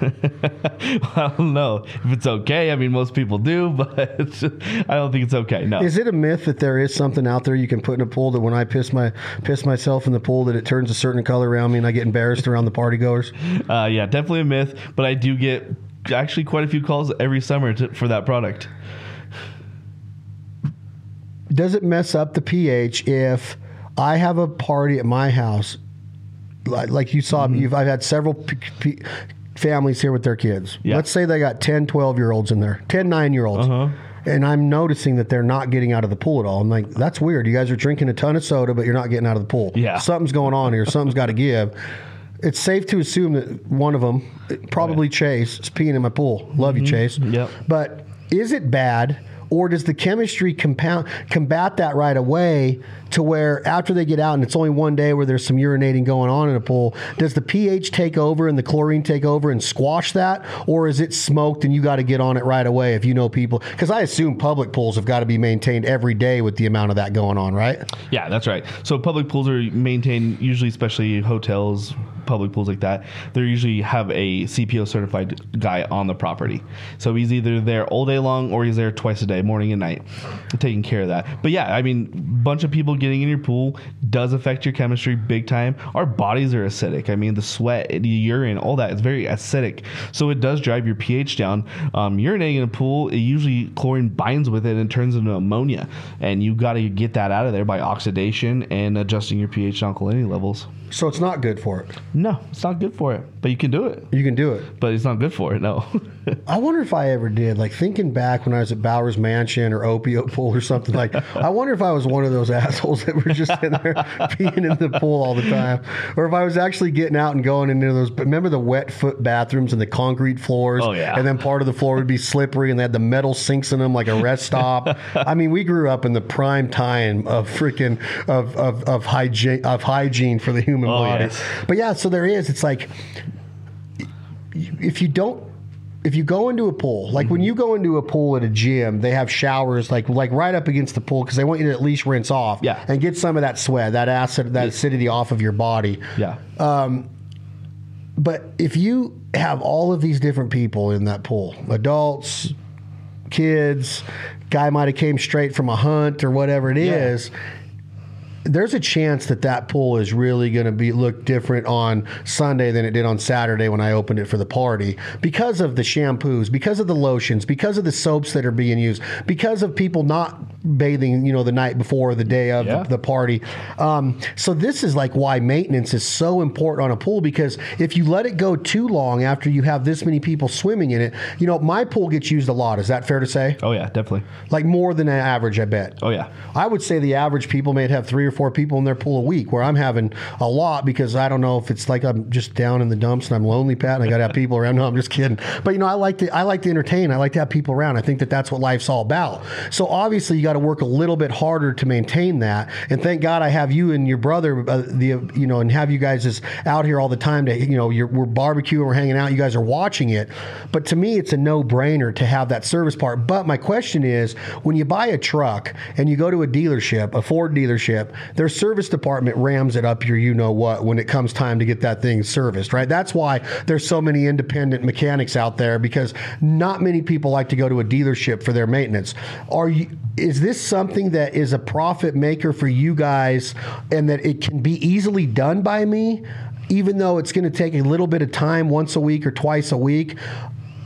I don't know if it's okay. I mean, most people do, [LAUGHS] but I don't think it's okay. No. Is it a myth that there is something out there you can put in a pool that when I piss my piss myself in the pool that it turns a certain color around me and I get embarrassed around the party goers? [LAUGHS] Uh, yeah, definitely a myth, but I do get actually quite a few calls every summer to, for that product. Does it mess up the pH if I have a party at my house? Like, like you saw, you've, I've had several p- p- families here with their kids. Yeah. Let's say they got 10, 12 year olds in there, 10, 9 year olds. Uh-huh. And I'm noticing that they're not getting out of the pool at all. I'm like, that's weird. You guys are drinking a ton of soda, but you're not getting out of the pool. Yeah. Something's going on here. Something's got to give. It's safe to assume that one of them, probably Chase, is peeing in my pool. Love you, Chase. Yep. But is it bad, or does the chemistry compound combat that right away to where after they get out and it's only one day where there's some urinating going on in a pool, does the pH take over and the chlorine take over and squash that, or is it smoked and you got to get on it right away if you know people? Because I assume public pools have got to be maintained every day with the amount of that going on, right? Yeah, that's right. So public pools are maintained usually, especially hotels, public pools like that, they usually have a CPO certified guy on the property. So he's either there all day long or he's there twice a day, morning and night, taking care of that. But yeah, I mean, bunch of people getting in your pool does affect your chemistry big time. Our bodies are acidic. I mean, the sweat, the urine, all that is very acidic. So it does drive your pH down. Um, urinating in a pool, it usually chlorine binds with it and turns into ammonia, and you got to get that out of there by oxidation and adjusting your pH and alkalinity levels. So it's not good for it. No, it's not good for it, but you can do it. You can do it. But it's not good for it. No. [LAUGHS] I wonder if I ever did. Like thinking back when I was at Bowers Mansion or Opio Pool or something like. I wonder if I was one of those [LAUGHS] assholes that were just in there [LAUGHS] peeing in the pool all the time, or if I was actually getting out and going into those. But remember the wet foot bathrooms and the concrete floors. Oh, yeah. And then part of the floor would be slippery, and they had the metal sinks in them like a rest stop. [LAUGHS] I mean, we grew up in the prime time of freaking of of, of hygiene of hygiene for the human Oh, body. yes. But yeah, so there is. It's like if you don't if you go into a pool like when mm-hmm. you go into a pool at a gym they have showers like like right up against the pool because they want you to at least rinse off Yeah. and get some of that sweat that acid that acidity off of your body yeah. Um, but if you have all of these different people in that pool adults kids guy might have came straight from a hunt or whatever it is. There's a chance that that pool is really going to be look different on Sunday than it did on Saturday when I opened it for the party because of the shampoos, because of the lotions, because of the soaps that are being used, because of people not bathing, you know, the night before or the day of Yeah. the, the party. Um, so this is like why maintenance is so important on a pool because if you let it go too long after you have this many people swimming in it, you know, my pool gets used a lot. Is that fair to say? Oh yeah, definitely. Like more than an average, I bet. Oh yeah. I would say the average people may have three or four people in their pool a week, where I'm having a lot because I don't know if it's like I'm just down in the dumps and I'm lonely, Pat, and I got to have people around. No, I'm just kidding. But you know, I like to I like to entertain. I like to have people around. I think that that's what life's all about. So obviously, you got to work a little bit harder to maintain that. And thank God I have you and your brother, uh, the you know, and have you guys just out here all the time to you know, you're, we're barbecuing, we're hanging out. You guys are watching it. But to me, it's a no brainer to have that service part. But my question is, when you buy a truck and you go to a dealership, a Ford dealership, their service department rams it up your you know what when it comes time to get that thing serviced, right? That's why there's so many independent mechanics out there because not many people like to go to a dealership for their maintenance. Are you is this something that is a profit maker for you guys and that it can be easily done by me? Even though it's going to take a little bit of time once a week or twice a week,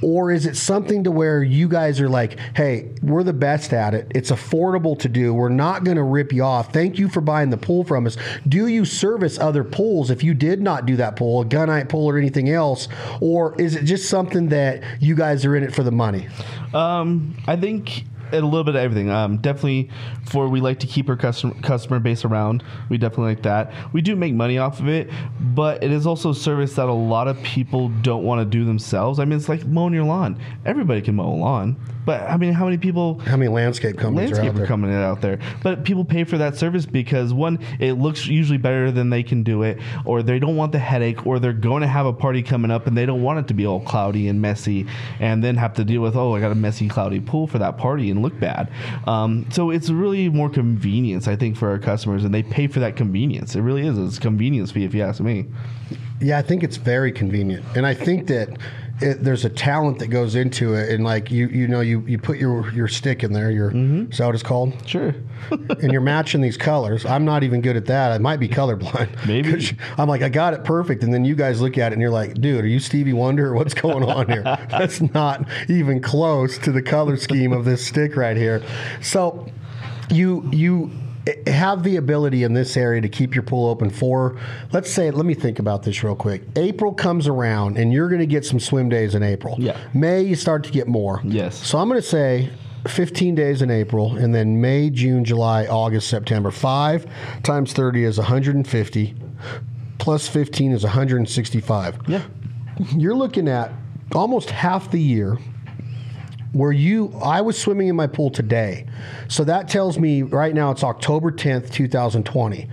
or is it something to where you guys are like, hey, we're the best at it. It's affordable to do. We're not going to rip you off. Thank you for buying the pool from us. Do you service other pools if you did not do that pool, a gunite pool or anything else? Or is it just something that you guys are in it for the money? Um, I think a little bit of everything. Um, definitely for we like to keep our customer customer base around. We definitely like that. We do make money off of it, but it is also a service that a lot of people don't want to do themselves. I mean, it's like mowing your lawn. Everybody can mow a lawn, but I mean, how many people? How many landscape companies are out landscaper coming in out there. But people pay for that service because one, it looks usually better than they can do it, or they don't want the headache, or they're going to have a party coming up and they don't want it to be all cloudy and messy, and then have to deal with oh I got a messy cloudy pool for that party and look bad. Um, so it's really more convenience I think for our customers, and they pay for that convenience. It really is. It's convenience fee if you ask me. Yeah, I think it's very convenient, and I think [LAUGHS] that it, there's a talent that goes into it. And like you, you know, you, you put your your stick in there. Your mm-hmm. is that what it's called? Sure. [LAUGHS] and you're matching these colors. I'm not even good at that. I might be colorblind. [LAUGHS] Maybe. I'm like, I got it perfect, and then you guys look at it and you're like, dude, are you Stevie Wonder or what's going on here? That's not even close to the color scheme of this stick right here. So, you you have the ability in this area to keep your pool open for let's say let me think about this real quick april comes around and you're going to get some swim days in april Yeah. may you start to get more Yes. so i'm going to say 15 days in april and then may june july august september 5 times 30 is 150 plus 15 is 165 Yeah. you're looking at almost half the year where you I was swimming in my pool today. So that tells me right now it's October 10th, 2020.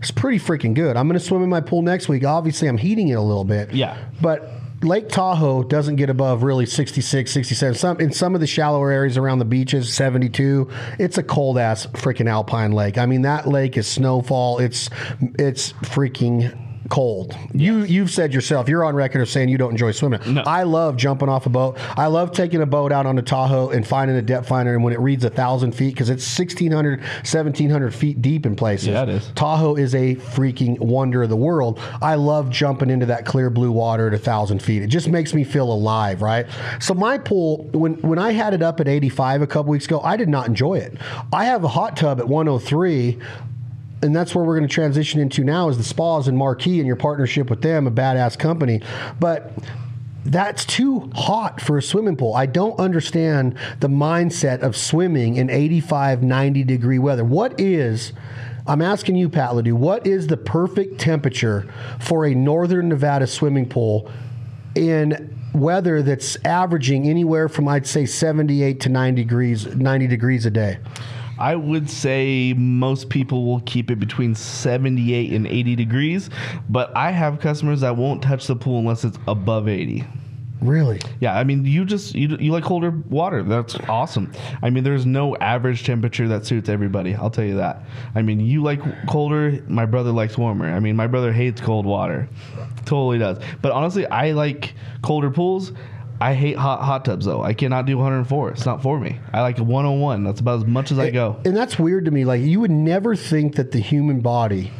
It's pretty freaking good. I'm going to swim in my pool next week. Obviously, I'm heating it a little bit. Yeah. But Lake Tahoe doesn't get above really 66, 67. Some in some of the shallower areas around the beaches, 72. It's a cold ass freaking alpine lake. I mean, that lake is snowfall. It's it's freaking cold. You you've said yourself you're on record of saying you don't enjoy swimming. No. I love jumping off a boat. I love taking a boat out on the Tahoe and finding a depth finder and when it reads a thousand feet because it's 1600 1700 feet deep in places. Yeah, it is. Tahoe is a freaking wonder of the world. I love jumping into that clear blue water at a thousand feet. It just makes me feel alive, right? So my pool, when when I had it up at 85 a couple weeks ago, I did not enjoy it. I have a hot tub at 103 and that's where we're going to transition into now is the spas and Marquis and your partnership with them a badass company but that's too hot for a swimming pool. I don't understand the mindset of swimming in 85, 90 degree weather. What is, I'm asking you, Pat Ladue, what is the perfect temperature for a northern Nevada swimming pool in weather that's averaging anywhere from, I'd say, 78 to 90 degrees, 90 degrees a day? I would say most people will keep it between 78 and 80 degrees, but I have customers that won't touch the pool unless it's above 80. Really? Yeah, I mean, you just you, you like colder water. That's awesome. I mean, there's no average temperature that suits everybody. I'll tell you that. I mean, you like colder. My brother likes warmer. I mean, my brother hates cold water. Totally does. But honestly, I like colder pools. I hate hot hot tubs though. I cannot do 104. It's not for me. I like 101. That's about as much as I go. And that's weird to me. Like you would never think that the human body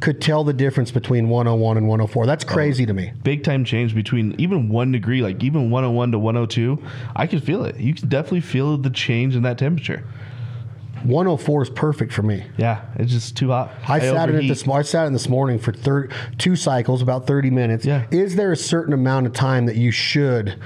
could tell the difference between 101 and 104. That's crazy to me. Big time change between even one degree, like even 101 to 102. I could feel it. You can definitely feel the change in that temperature. 104 is perfect for me. Yeah, it's just too hot. I, sat in it overheat. this. I sat in this morning for thir- two cycles, about 30 minutes. Yeah. Is there a certain amount of time that you should?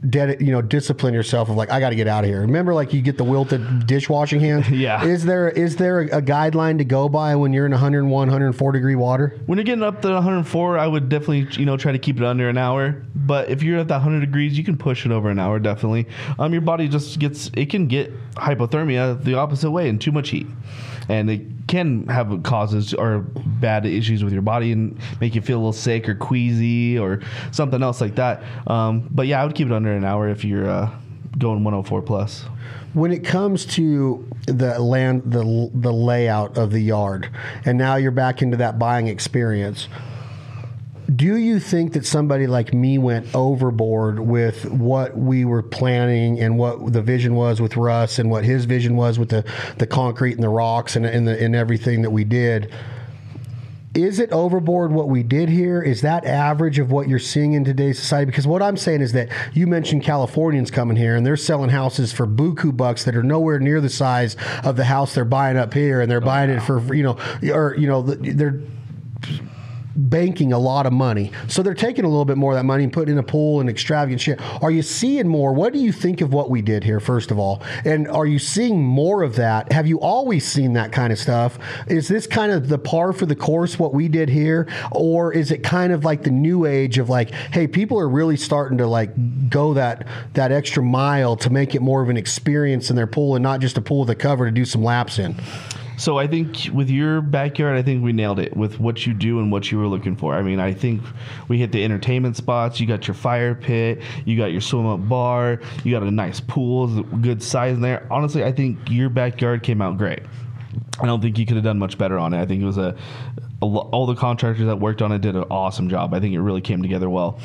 Dedi- you know, discipline yourself of like I got to get out of here. Remember, like you get the wilted dishwashing hands. [LAUGHS] Yeah. Is there is there a, a guideline to go by when you're in 101, 104 degree water? When you're getting up to 104, I would definitely, you know, try to keep it under an hour. But if you're at that 100 degrees, you can push it over an hour, definitely. Um, your body just gets, it can get hypothermia the opposite way and too much heat. And it can have causes or bad issues with your body and make you feel a little sick or queasy or something else like that. Um, but yeah, I would keep it under an hour if you're uh, going 104 plus. when it comes to the land the the layout of the yard and now you're back into that buying experience do you think that somebody like me went overboard with what we were planning and what the vision was with Russ and what his vision was with the, the concrete and the rocks and, and, the, and everything that we did? Is it overboard what we did here? Is that average of what you're seeing in today's society? Because what I'm saying is that you mentioned Californians coming here and they're selling houses for buku bucks that are nowhere near the size of the house they're buying up here, and they're oh, buying it for you know, or you know, they're banking a lot of money. So they're taking a little bit more of that money and putting in a pool and extravagant shit. Are you seeing more? What do you think of what we did here, first of all? And are you seeing more of that? Have you always seen that kind of stuff? Is this kind of the par for the course, what we did here? Or is it kind of like the new age of like, hey, people are really starting to like go that that extra mile to make it more of an experience in their pool and not just a pool with a cover to do some laps in? So I think with your backyard, I think we nailed it with what you do and what you were looking for. I mean, I think we hit the entertainment spots. You got your fire pit, you got your swim up bar, you got a nice pool, good size in there. Honestly, I think your backyard came out great. I don't think you could have done much better on it. I think it was a, all the contractors that worked on it did an awesome job. I think it really came together well.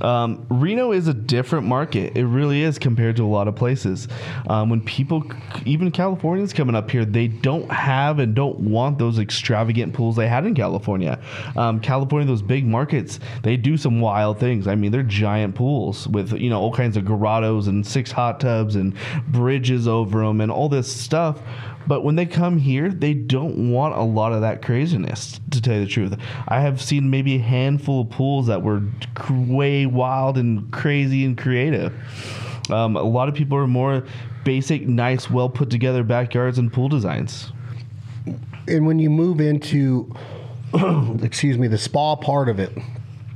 Um, Reno is a different market. It really is compared to a lot of places. Um, when people, even Californians coming up here, they don't have and don't want those extravagant pools they had in California. Um, California, those big markets, they do some wild things. I mean, they're giant pools with you know all kinds of grottos and six hot tubs and bridges over them and all this stuff. But when they come here, they don't want a lot of that craziness, to tell you the truth. I have seen maybe a handful of pools that were way wild and crazy and creative. Um, a lot of people are more basic, nice, well put together backyards and pool designs. and when you move into [COUGHS] excuse me the spa part of it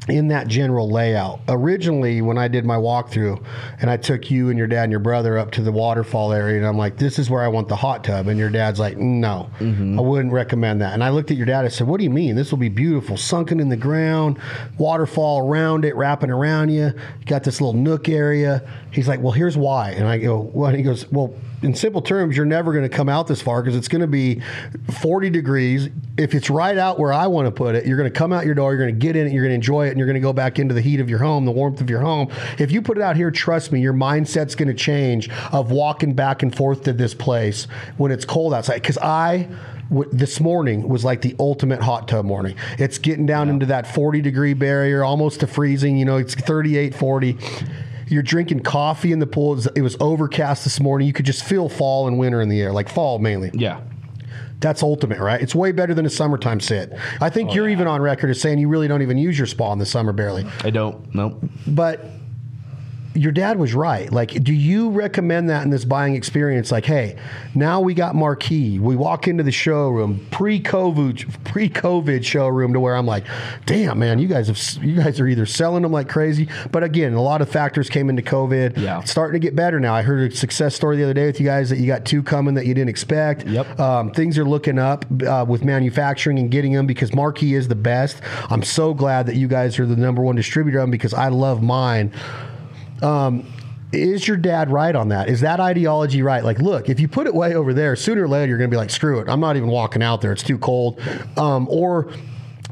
in that general layout. Originally when i did my walkthrough and i took you and your dad and your brother up to the waterfall area and i'm like this is where i want the hot tub. And your dad's like no mm-hmm. i wouldn't recommend that. And i looked at your dad and said what do you mean? This will be beautiful sunken in the ground waterfall around it wrapping around you you got this little nook area. He's like well here's why. And i go well and he goes well in simple terms, you're never going to come out this far because it's going to be 40 degrees. If it's right out where I want to put it, you're going to come out your door, you're going to get in it, you're going to enjoy it, and you're going to go back into the heat of your home, the warmth of your home. If you put it out here, trust me, your mindset's going to change of walking back and forth to this place when it's cold outside. Because I this morning was like the ultimate hot tub morning. It's getting down into that 40 degree barrier, almost to freezing. You know, it's 38, 40. You're drinking coffee in the pool. It was, it was overcast this morning. You could just feel fall and winter in the air, like fall mainly. Yeah. That's ultimate, right? It's way better than a summertime sit. I think oh, you're even on record as saying you really don't even use your spa in the summer barely. I don't. Nope. But your dad was right. Like, do you recommend that in this buying experience? Like, hey, now we got Marquis. We walk into the showroom, pre-COVID, pre-COVID showroom, to where I'm like, damn, man, you guys have, you guys are either selling them like crazy. But again, a lot of factors came into COVID. Yeah. It's starting to get better now. I heard a success story the other day with you guys that you got two coming that you didn't expect. Yep. Um, things are looking up uh, with manufacturing and getting them because Marquis is the best. I'm so glad that you guys are the number one distributor of them because I love mine. Um, is your dad right on that? Is that ideology right? Like, look, if you put it way over there, sooner or later you're going to be like, screw it. I'm not even walking out there. It's too cold. Um, or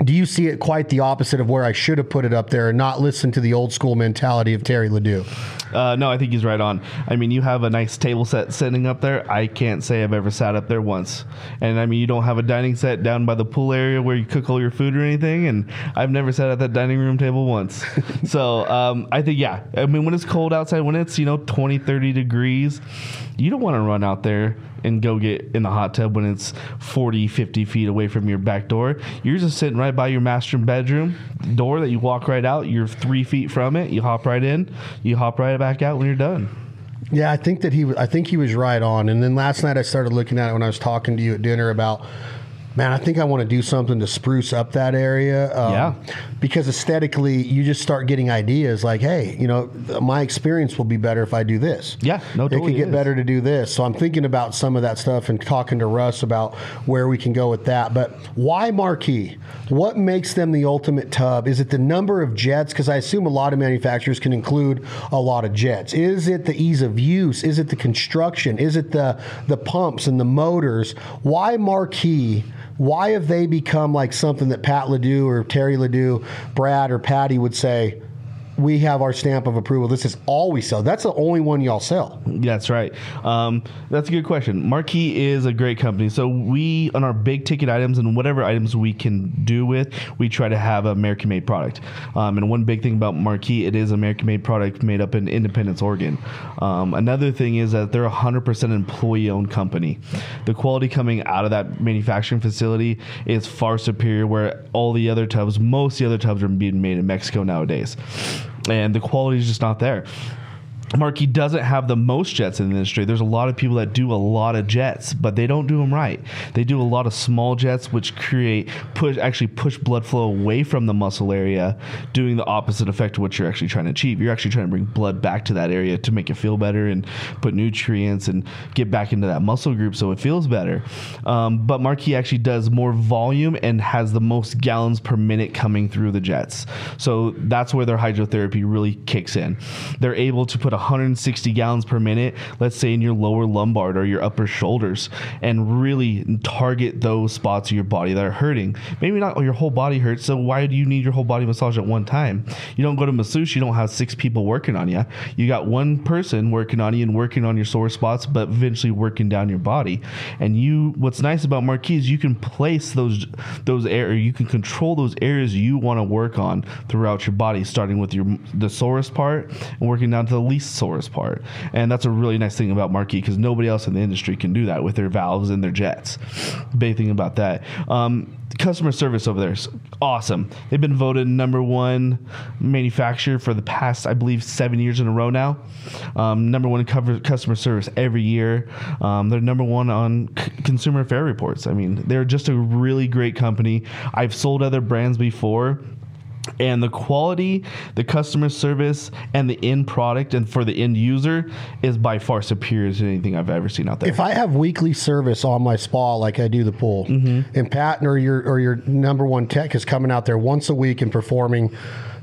do you see it quite the opposite of where I should have put it up there and not listen to the old school mentality of Terry Ladue? Uh, no, I think he's right on. I mean, you have a nice table set sitting up there. I can't say I've ever sat up there once. And I mean, you don't have a dining set down by the pool area where you cook all your food or anything. And I've never sat at that dining room table once. [LAUGHS] so um, I think, yeah. I mean, when it's cold outside, when it's, you know, 20, 30 degrees, you don't want to run out there and go get in the hot tub when it's 40, 50 feet away from your back door. You're just sitting right by your master bedroom door that you walk right out. You're three feet from it. You hop right in. You hop right back out when you're done. Yeah, I think that he. I think he was right on. And then last night I started looking at it when I was talking to you at dinner about. Man, I think I want to do something to spruce up that area. Um, Yeah. Because aesthetically, you just start getting ideas like, hey, you know, my experience will be better if I do this. Yeah, no, it totally could get is. better to do this. So I'm thinking about some of that stuff and talking to Russ about where we can go with that. But why Marquis? What makes them the ultimate tub? Is it the number of jets? Because I assume a lot of manufacturers can include a lot of jets. Is it the ease of use? Is it the construction? Is it the the pumps and the motors? Why Marquis? Why have they become like something that Pat Ladue or Terry Ladue, Brad or Patty would say? We have our stamp of approval. This is all we sell. That's the only one y'all sell. That's right. Um, that's a good question. Marquis is a great company. So we, on our big ticket items and whatever items we can do with, we try to have an American made product. Um, and one big thing about Marquis, it is American made product made up in Independence, Oregon. Um, another thing is that they're a 100% employee owned company. The quality coming out of that manufacturing facility is far superior where all the other tubs, most of the other tubs are being made in Mexico nowadays. And the quality is just not there. Marquis doesn't have the most jets in the industry. There's a lot of people that do a lot of jets, but they don't do them right. They do a lot of small jets, which create push actually push blood flow away from the muscle area, doing the opposite effect of what you're actually trying to achieve. You're actually trying to bring blood back to that area to make it feel better and put nutrients and get back into that muscle group so it feels better. Um, but Marquis actually does more volume and has the most gallons per minute coming through the jets. So that's where their hydrotherapy really kicks in. They're able to put 160 gallons per minute, let's say in your lower lumbar or your upper shoulders, and really target those spots of your body that are hurting. Maybe not your whole body hurts, so why do you need your whole body massage at one time? You don't go to masseuse, you don't have six people working on you. You got one person working on you and working on your sore spots, but eventually working down your body. And you, what's nice about Marquis is you can place those those air, you can control those areas you want to work on throughout your body, starting with your the sorest part and working down to the least sorest part. And that's a really nice thing about Marquis because nobody else in the industry can do that with their valves and their jets. Big thing about that. Um, customer service over there is awesome. They've been voted number one manufacturer for the past, I believe, seven years in a row now. Um, number one cover, customer service every year. Um, they're number one on c- consumer fair reports. I mean, they're just a really great company. I've sold other brands before and the quality, the customer service, and the end product, and for the end user is by far superior to anything I've ever seen out there. If I have weekly service on my spa like I do the pool, Mm-hmm. and Pat or your or your number one tech is coming out there once a week and performing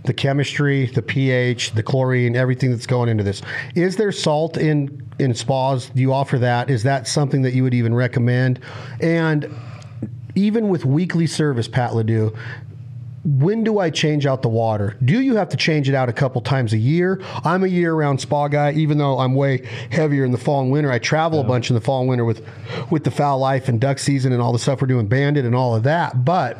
the chemistry, the pH, the chlorine, everything that's going into this. Is there salt in in spas? Do you offer that? Is that something that you would even recommend? And even with weekly service, Pat Ladue, when do I change out the water? Do you have to change it out a couple times a year? I'm a year round spa guy, even though I'm way heavier in the fall and winter. I travel a bunch in the fall and winter with, with the Fowl Life and duck season and all the stuff we're doing, bandit and all of that. But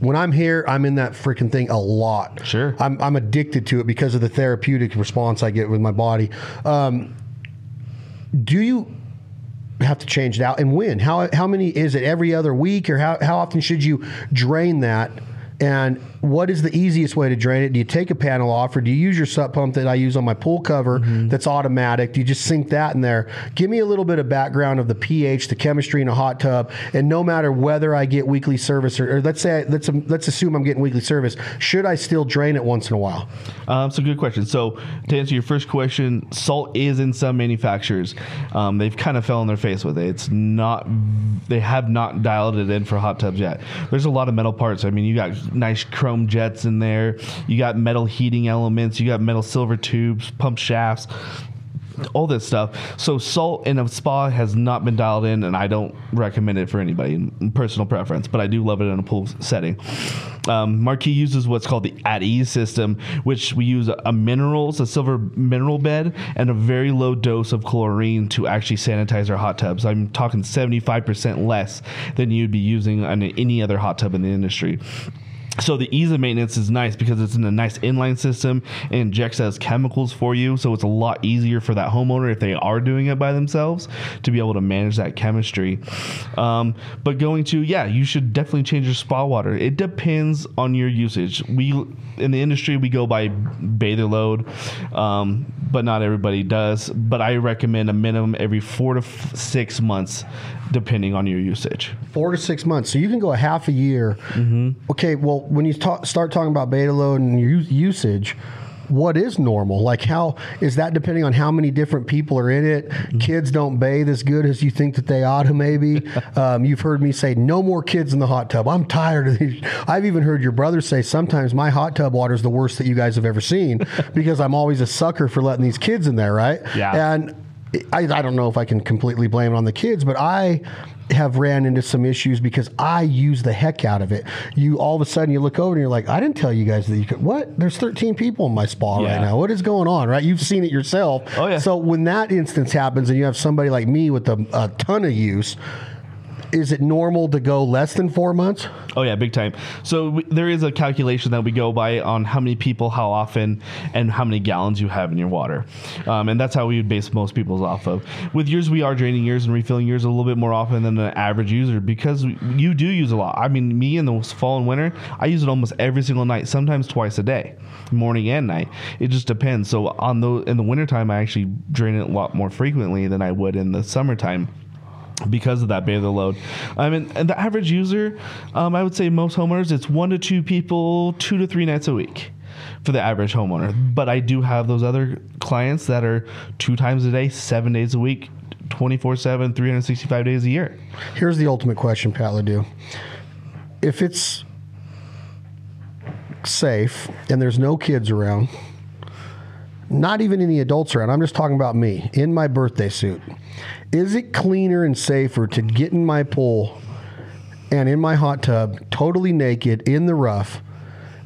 when I'm here, I'm in that freaking thing a lot. Sure. I'm, I'm addicted to it because of the therapeutic response I get with my body. Um, do you have to change it out and when how how many is it every other week or how, how often should you drain that and what is the easiest way to drain it do you take a panel off or do you use your sump pump that i use on my pool cover that's automatic do you just sink that in there give me a little bit of background of the ph the chemistry in a hot tub and no matter whether i get weekly service or, or let's say let's let's assume i'm getting weekly service should i still drain it once in a while Um, so good question. So to answer your first question, salt is in some manufacturers. Um, they've kind of fell on their face with it. It's not. They have not dialed it in for hot tubs yet. There's a lot of metal parts. I mean, you got nice chrome jets in there. You got metal heating elements. You got metal silver tubes, pump shafts. All this stuff. So salt in a spa has not been dialed in, and I don't recommend it for anybody personal preference. But I do love it in a pool setting. Um, Marquis uses what's called the at ease system, which we use a, a minerals, a silver mineral bed, and a very low dose of chlorine to actually sanitize our hot tubs. I'm talking 75% less than you'd be using on any other hot tub in the industry. So the ease of maintenance is nice because it's in a nice inline system and injects as chemicals for you. So it's a lot easier for that homeowner if they are doing it by themselves to be able to manage that chemistry. Um, but going to yeah, you should definitely change your spa water. It depends on your usage. We in the industry we go by bather load, um, but not everybody does. But I recommend a minimum every four to f- six months, depending on your usage. four to six months. So you can go a half a year. Okay, well, when you ta- start talking about bather load and u- usage, what is normal? Like, how is that depending on how many different people are in it? Kids don't bathe as good as you think that they ought to, maybe. [LAUGHS] um, you've heard me say, no more kids in the hot tub. I'm tired of these. I've even heard your brother say, sometimes my hot tub water is the worst that you guys have ever seen [LAUGHS] because I'm always a sucker for letting these kids in there, right? Yeah. And I, I don't know if I can completely blame it on the kids, but I have ran into some issues because I use the heck out of it. You all of a sudden you look over and you're like, I didn't tell you guys that you could. What? There's 13 people in my spa right now. What is going on? Right? You've seen it yourself. Oh, yeah. So when that instance happens and you have somebody like me with a, a ton of use, is it normal to go less than four months? Oh yeah, big time. So there is a calculation that we go by on how many people, how often, and how many gallons you have in your water, um, and that's how we would base most people's off of. With yours, we are draining yours and refilling yours a little bit more often than the average user because you do use a lot. I mean, me in the fall and winter, I use it almost every single night, sometimes twice a day, morning and night. It just depends. So on the in the wintertime, I actually drain it a lot more frequently than I would in the summertime because of that bather load. I mean, and the average user, um, I would say most homeowners, it's one to two people, two to three nights a week for the average homeowner. But I do have those other clients that are two times a day, seven days a week, 24 7, 365 days a year. Here's the ultimate question, Pat Ladue. If it's safe and there's no kids around, not even any adults around, I'm just talking about me in my birthday suit. Is it cleaner and safer to get in my pool and in my hot tub, totally naked in the rough,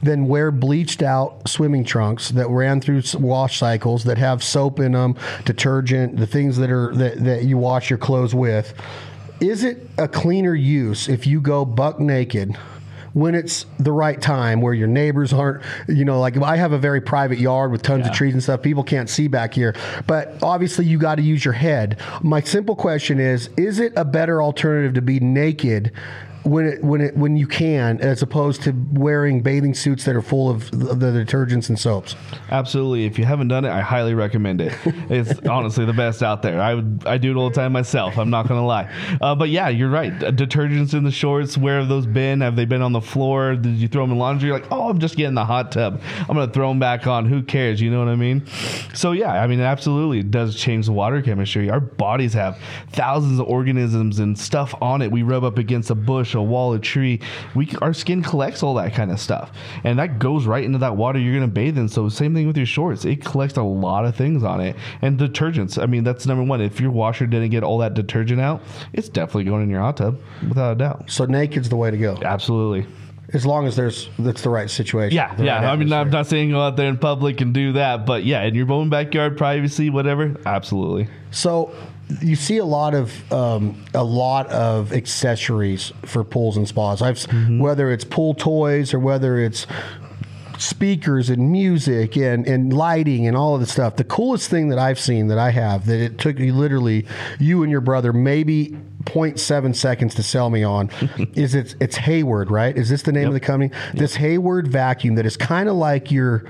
than wear bleached out swimming trunks that ran through wash cycles that have soap in them, detergent, the things that are that, that you wash your clothes with? Is it a cleaner use if you go buck naked? When it's the right time, where your neighbors aren't, you know, like I have a very private yard with tons of trees and stuff. People can't see back here, but obviously you got to use your head. My simple question is: Is it a better alternative to be naked when it when it when you can, as opposed to wearing bathing suits that are full of the, detergents and soaps. Absolutely. If you haven't done it, I highly recommend it. It's [LAUGHS] honestly the best out there. I would I do it all the time myself. I'm not gonna lie. Uh, but yeah, you're right. Detergents in the shorts. Where have those been? Have they been on the floor? Did you throw them in laundry? You're like, oh, I'm just getting the hot tub. I'm gonna throw them back on. Who cares? You know what I mean? So yeah, I mean, it absolutely it does change the water chemistry. Our bodies have thousands of organisms and stuff on it. We rub up against a bush, a wall, a tree. We our skin collects all that kind of stuff, and that goes right into that water you're gonna bathe in. So same thing with your shorts. It collects a lot of things on it. And detergents. I mean, that's number one. If your washer didn't get all that detergent out, it's definitely going in your hot tub without a doubt. So naked's the way to go, Absolutely. as long as there's that's the right situation. Yeah, yeah. right I mean, I'm not saying go out there in public and do that, but yeah, in your own backyard, privacy, whatever. Absolutely. So you see a lot of um, a lot of accessories for pools and spas. I've Mm-hmm. whether it's pool toys or whether it's speakers and music and, and lighting and all of the stuff. The coolest thing that I've seen that I have that it took you literally you and your brother maybe 0.7 seconds to sell me on [LAUGHS] is it's it's Hayward, right? Is this the name of the company? This Hayward vacuum that is kind of like your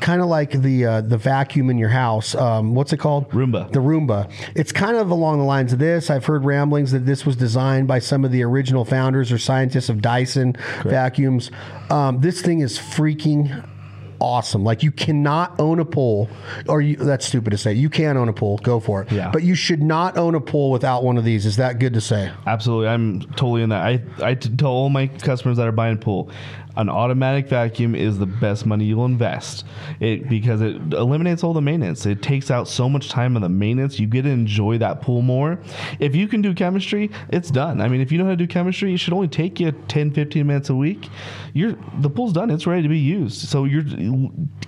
kind of like the uh, the vacuum in your house. Um, what's it called? Roomba. The Roomba. It's kind of along the lines of this. I've heard ramblings that this was designed by some of the original founders or scientists of Dyson vacuums. Um, this thing is freaking awesome. Like you cannot own a pool, or you, that's stupid to say. You can own a pool, go for it. Yeah. But you should not own a pool without one of these. Is that good to say? Absolutely, I'm totally in that. I I tell all my customers that are buying pool, an automatic vacuum is the best money you'll invest. It because it eliminates all the maintenance. It takes out so much time of the maintenance. You get to enjoy that pool more. If you can do chemistry, it's done. I mean, if you know how to do chemistry, it should only take you 10, 15 minutes a week. You're the pool's done. It's ready to be used. So you're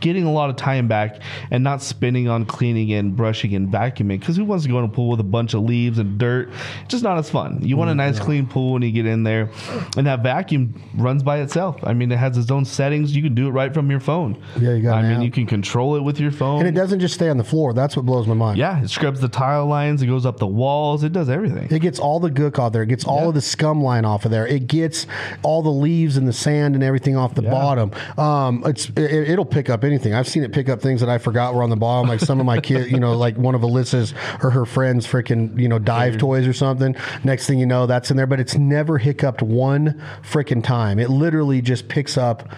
getting a lot of time back and not spending on cleaning and brushing and vacuuming. Because who wants to go in a pool with a bunch of leaves and dirt? It's just not as fun. You want a mm, nice clean pool when you get in there, and that vacuum runs by itself. I mean, it has its own settings. You can do it right from your phone. Yeah, you got it. I mean, app. you can control it with your phone. And it doesn't just stay on the floor. That's what blows my mind. Yeah, it scrubs the tile lines. It goes up the walls. It does everything. It gets all the gook off there. It gets all Yeah. of the scum line off of there. It gets all the leaves and the sand and everything off the Yeah. bottom. Um, it's it, it'll pick up anything. I've seen it pick up things that I forgot were on the bottom, like some of my kids, you know, like one of Alyssa's or her friends' freaking you know dive toys or something. Next thing you know, that's in there, but it's never hiccuped one freaking time. It literally just picks up.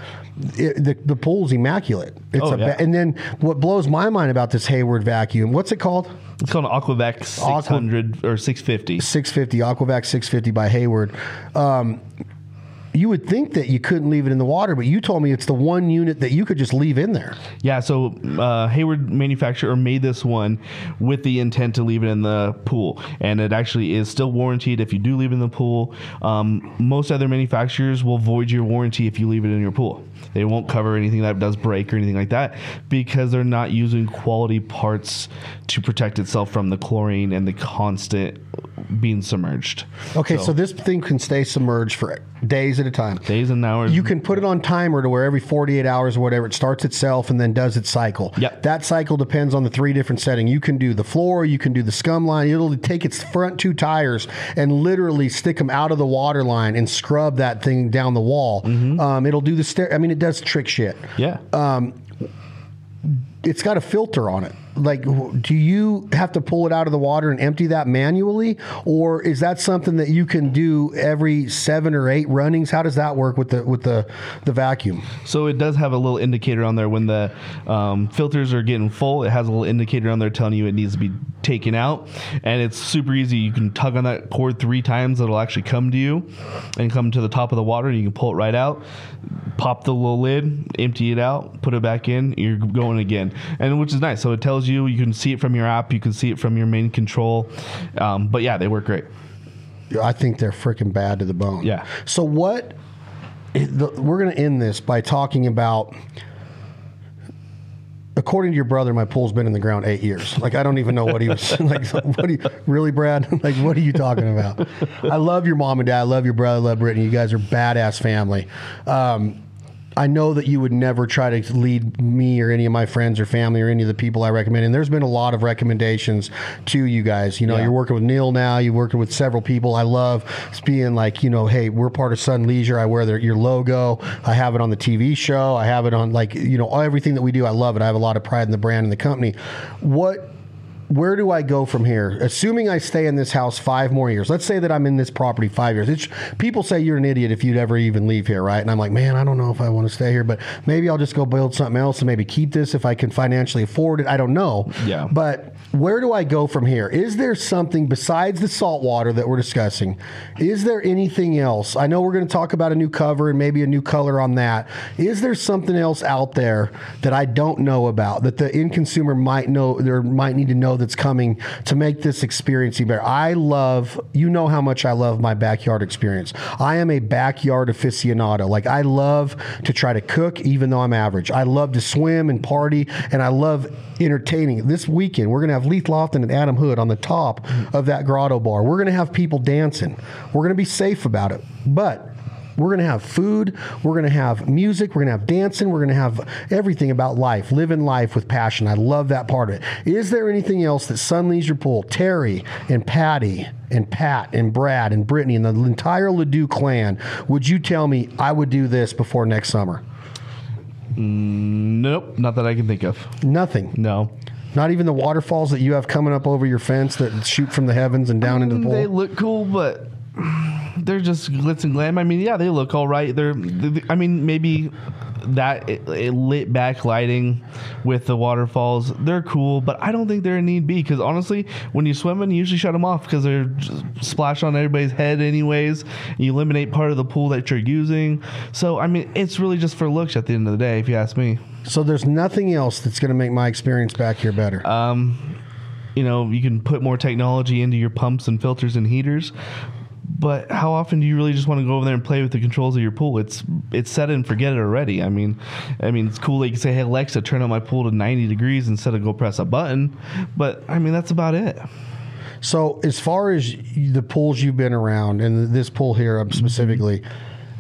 It, the, the pool's immaculate. It's Oh, a yeah. ba- and then what blows my mind about this Hayward vacuum? What's it called? It's called an Aquavac 600 or 650. 650 Aquavac 650 by Hayward. Um, you would think that you couldn't leave it in the water, but you told me it's the one unit that you could just leave in there. Yeah, so uh, Hayward manufacturer made this one with the intent to leave it in the pool, and it actually is still warranted if you do leave it in the pool. Um, most other manufacturers will void your warranty if you leave it in your pool. They won't cover anything that does break or anything like that because they're not using quality parts to protect itself from the chlorine and the constant being submerged. Okay, so, this thing can stay submerged for days at a time. Days and hours. You can put it on timer to where every 48 hours or whatever it starts itself and then does its cycle. Yep. That cycle depends on the three different settings. You can do the floor, you can do the scum line. It'll take its front two tires and literally stick them out of the water line and scrub that thing down the wall. Um, it'll do the stair. I mean, it does trick shit. yeah. It's got a filter on it. Like, do you have to pull it out of the water and empty that manually, or is that something that you can do every seven or eight runnings? How does that work with the with the the vacuum? So it does have a little indicator on there when the um, filters are getting full. It has a little indicator on there telling you it needs to be taken out, and it's super easy. You can tug on that cord three times; it'll actually come to you and come to the top of the water, and you can pull it right out. Pop the little lid, empty it out, put it back in. You're going again, and which is nice. So it tells you you can see it from your app, you can see it from your main control. Um, but yeah, they work great. I think they're freaking bad to the bone. Yeah. So what? the- We're going to end this by talking about. According to your brother, my pool's been in the ground eight years. Like I don't even know what he was [LAUGHS] like. What do you really, Brad? [LAUGHS] Like what are you talking about? I love your mom and dad. I love your brother. I love Brittany. You guys are badass family. Um, I know that you would never try to lead me or any of my friends or family or any of the people I recommend. And there's been a lot of recommendations to you guys. You know, Yeah. you're working with Neil now. You're working with several people. I love being like, you know, hey, we're part of Sun Leisure. I wear their, your logo. I have it on the TV show. I have it on like, you know, everything that we do. I love it. I have a lot of pride in the brand and the company. What where do I go from here? Assuming I stay in this house five more years. Let's say that I'm in this property five years. It's, people say you're an idiot if you'd ever even leave here, right? And I'm like, man, I don't know if I want to stay here, but maybe I'll just go build something else and maybe keep this if I can financially afford it. I don't know. Yeah. But where do I go from here? Is there something besides the salt water that we're discussing? Is there anything else? I know we're going to talk about a new cover and maybe a new color on that. Is there something else out there that I don't know about that the end consumer might know or might need to know that's coming to make this experience even better? I love, you know how much I love my backyard experience. I am a backyard aficionado. Like I love to try to cook even though I'm average. I love to swim and party and I love entertaining. This weekend, we're going to have Leith Lofton and Adam Hood on the top of that grotto bar. We're going to have people dancing. We're going to be safe about it. But we're going to have food. We're going to have music. We're going to have dancing. We're going to have everything about life, living life with passion. I love that part of it. Is there anything else that Sun Leisure Pool, Terry and Patty and Pat and Brad and Brittany and the entire Ladue clan, would you tell me I would do this before next summer? Nope, not that I can think of. Nothing. No. Not even the waterfalls that you have coming up over your fence that shoot from the heavens and down into the mm, pool. They look cool, but [SIGHS] they're just glitz and glam. I mean, yeah, they look all right. They're, they I mean, maybe that it, it lit back lighting with the waterfalls, they're cool, but I don't think they're a need be because honestly, when you swim, in, you usually shut them off because they're just splash on everybody's head anyways. You eliminate part of the pool that you're using. So, I mean, it's really just for looks at the end of the day, if you ask me. So there's nothing else that's going to make my experience back here better. Um, you know, you can put more technology into your pumps and filters and heaters. But how often do you really just want to go over there and play with the controls of your pool? It's it's set and forget it already. I mean, I mean it's cool that you can say, "Hey Alexa, turn on my pool to 90 degrees" instead of go press a button. But I mean, that's about it. So, as far as the pools you've been around, and this pool here um, specifically,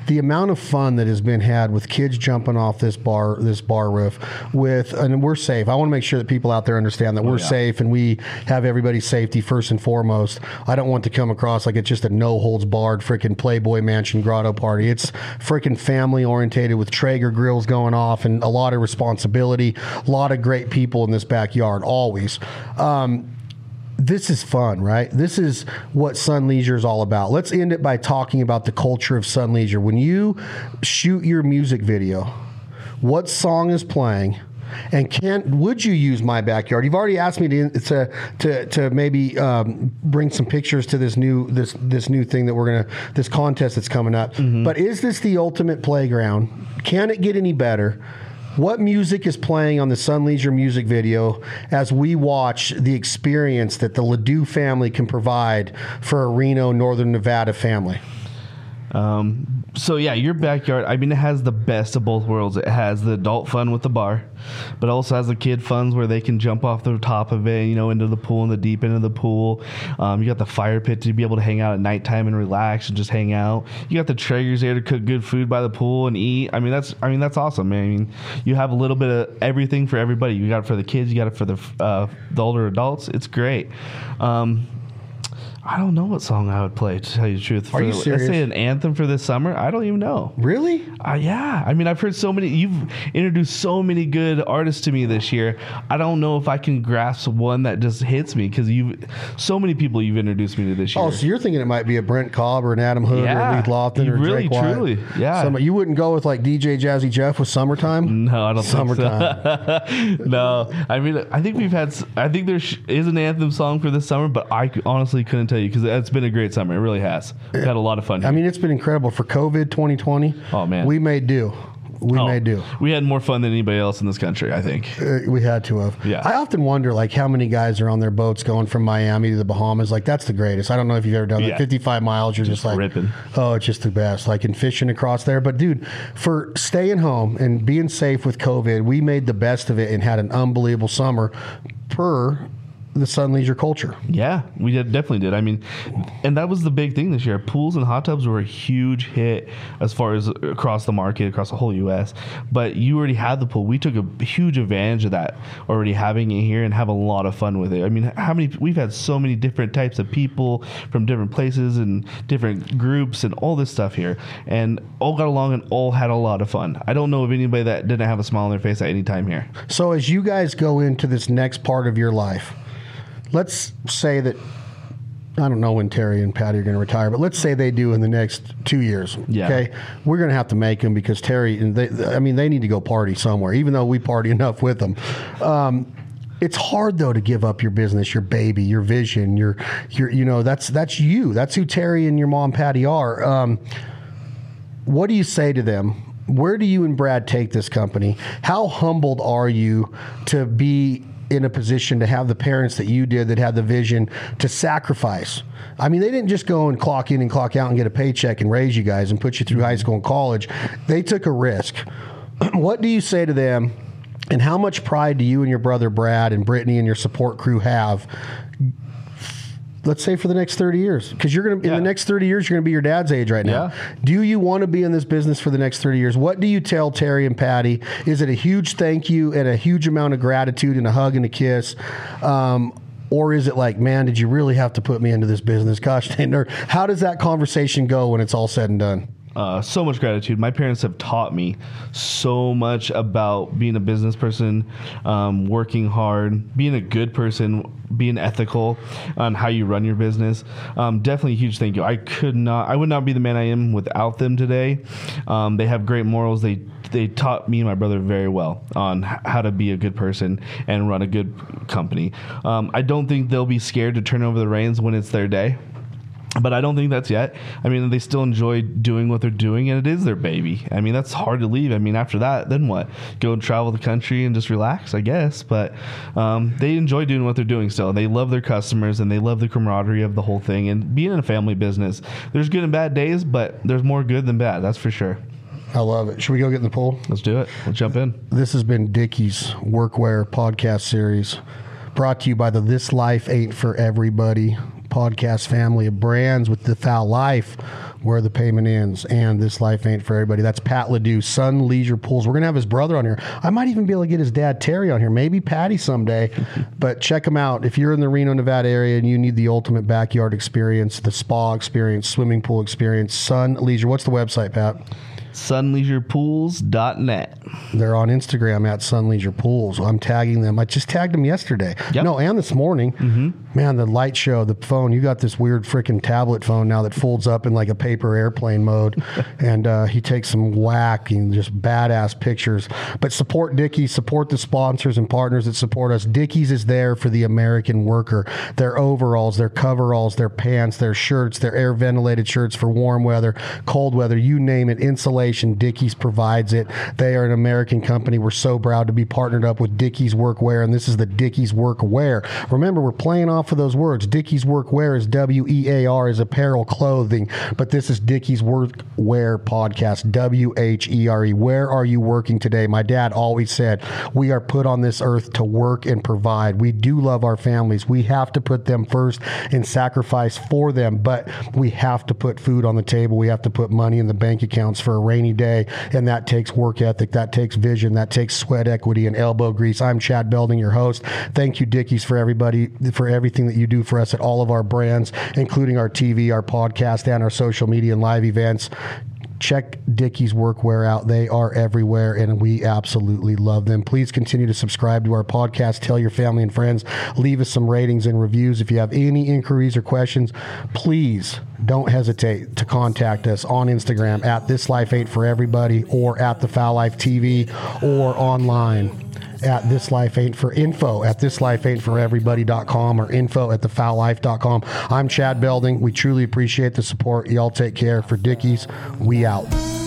the amount of fun that has been had with kids jumping off this bar, this bar roof, with and we're safe. I want to make sure that people out there understand that we're yeah. safe and we have everybody's safety first and foremost. I don't want to come across like it's just a no holds barred freaking Playboy Mansion grotto party. It's freaking family orientated with Traeger grills going off and a lot of responsibility. A lot of great people in this backyard always. Um, this is fun, right? This is what Sun Leisure is all about. Let's end it by talking about the culture of Sun Leisure. When you shoot your music video, what song is playing? And can would you use my backyard? You've already asked me to to to, to maybe um, bring some pictures to this new this this new thing that we're gonna this contest that's coming up. But is this the ultimate playground? Can it get any better? What music is playing on the Sun Leisure music video as we watch the experience that the Ladue family can provide for a Reno, Northern Nevada family? Um, so yeah, your backyard. I mean, it has the best of both worlds. It has the adult fun with the bar, but also has the kid funs where they can jump off the top of it, you know, into the pool in the deep end of the pool. Um, you got the fire pit to be able to hang out at nighttime and relax and just hang out. You got the Traegers there to cook good food by the pool and eat. I mean, that's I mean that's awesome. Man. I mean, you have a little bit of everything for everybody. You got it for the kids. You got it for the uh, the older adults. It's great. Um, I don't know what song I would play to tell you the truth. Are For- you Let's serious? say an anthem for this summer. I don't even know. Really? Uh, yeah, I mean, I've heard so many. You've introduced so many good artists to me this year. I don't know if I can grasp one that just hits me because you've so many people you've introduced me to this year. Oh, so you're thinking it might be a Brent Cobb or an Adam Hood or Yeah. a Leith Lofton You or really, Drake White. truly, yeah. Some- you wouldn't go with like DJ Jazzy Jeff with Summertime? no, I don't Summertime. think so. [LAUGHS] no, I mean, I think we've had. I think there is an anthem song for this summer, but I honestly couldn't tell you because it's been a great summer. It really has. We've had a lot of fun. Here. I mean, it's been incredible for COVID 2020. Oh, man. we made do. We Oh, made do. We had more fun than anybody else in this country. I think. Uh, we had to have. Yeah. I often wonder, like, how many guys are on their boats going from Miami to the Bahamas. Like, that's the greatest. I don't know if you've ever done Yeah. that. 55 miles, you're just, like, ripping. oh, it's just the best. Like, and fishing across there. But, dude, for staying home and being safe with COVID, we made the best of it and had an unbelievable summer per the Sun Leisure culture. Yeah, we did, definitely did. I mean, and that was the big thing this year. Pools and hot tubs were a huge hit as far as across the market, across the whole U.S. But you already had the pool. We took a huge advantage of that already having it here and have a lot of fun with it. I mean, how many? We've had so many different types of people from different places and different groups and all this stuff here, and all got along and all had a lot of fun. I don't know of anybody that didn't have a smile on their face at any time here. So as you guys go into this next part of your life, let's say that I don't know when Terry and Patty are going to retire, but let's say they do in the next two years. Yeah. Okay, we're going to have to make them because Terry and they, I mean, they need to go party somewhere. Even though we party [LAUGHS] enough with them, um, it's hard though to give up your business, your baby, your vision, your your you know that's that's you. That's who Terry and your mom Patty are. Um, what do you say to them? Where do you and Brad take this company? How humbled are you to be in a position to have the parents that you did that had the vision to sacrifice? I mean, they didn't just go and clock in and clock out and get a paycheck and raise you guys and put you through high school and college. They took a risk. [CLEARS THROAT] what do you say to them? And how much pride do you and your brother Brad and Brittany and your support crew have let's say for the next 30 years because you're going to in the next 30 years you're going to be your dad's age right now Yeah. do you want to be in this business for the next 30 years what do you tell terry and patty is it a huge thank you and a huge amount of gratitude and a hug and a kiss um, or is it like, man, did you really have to put me into this business? Gosh, [LAUGHS] or how does that conversation go when it's all said and done? Uh, so much gratitude. My parents have taught me so much about being a business person, um, working hard, being a good person, being ethical on how you run your business. Um, definitely a huge thank you. I could not, I would not be the man I am without them today. Um, they have great morals. They they taught me and my brother very well on how to be a good person and run a good company. Um, I don't think they'll be scared to turn over the reins when it's their day but I don't think that's yet. I mean, they still enjoy doing what they're doing, and it is their baby. I mean, that's hard to leave. I mean, after that, then what? Go and travel the country and just relax, I guess. But um, they enjoy doing what they're doing still. They love their customers and they love the camaraderie of the whole thing. And being in a family business, there's good and bad days, but there's more good than bad. That's for sure. I love it. Should we go get in the pool? Let's do it. Let's jump in. This has been Dickie's Workwear podcast series, brought to you by the This Life Ain't for Everybody podcast family of brands with the fowl life where the payment ends and this life ain't for everybody. That's pat ladue sun leisure pools. We're gonna have his brother on here. I might even be able to get his dad terry on here. Maybe patty someday [LAUGHS] but check him out. If you're in the reno nevada area and you need the ultimate backyard experience the spa experience swimming pool experience sun leisure. What's the website pat SunleisurePools.net. they're on Instagram at Sun Leisure Pools. I'm tagging them. I just tagged them yesterday. Yep. No, and this morning. Mm-hmm. Man, the light show, the phone. You got this weird freaking tablet phone now that folds up in like a paper airplane mode, [LAUGHS] and uh, he takes some whack and just badass pictures. But support Dickies, support the sponsors and partners that support us. Dickies is there for the American worker. Their overalls, their coveralls, their pants, their shirts, their air ventilated shirts for warm weather, cold weather, you name it. Dickies provides it. They are an American company. We're so proud to be partnered up with Dickies Workwear, and this is the Dickies Workwear. Remember, we're playing off of those words. Dickies Workwear is W E A R, is apparel, clothing, but this is Dickies Workwear podcast, W H E R E. Where are you working today? My dad always said, We are put on this earth to work and provide. We do love our families. We have to put them first and sacrifice for them, but we have to put food on the table. We have to put money in the bank accounts for a rainy day, and that takes work ethic, that takes vision, that takes sweat equity and elbow grease. I'm Chad Belding, your host. Thank you, Dickies, for everybody for everything that you do for us at all of our brands, including our TV, our podcast, and our social media and live events. Check Dickies Workwear out. They are everywhere, and we absolutely love them. Please continue to subscribe to our podcast. Tell your family and friends. Leave us some ratings and reviews. If you have any inquiries or questions, please don't hesitate to contact us on Instagram at This Life Ain't for Everybody or at the Fowl Life TV or online at this life ain't for info at this life ain't for everybody.com or info at thefowllife.com. I'm Chad Belding. We truly appreciate the support. Y'all take care. For Dickies, we out.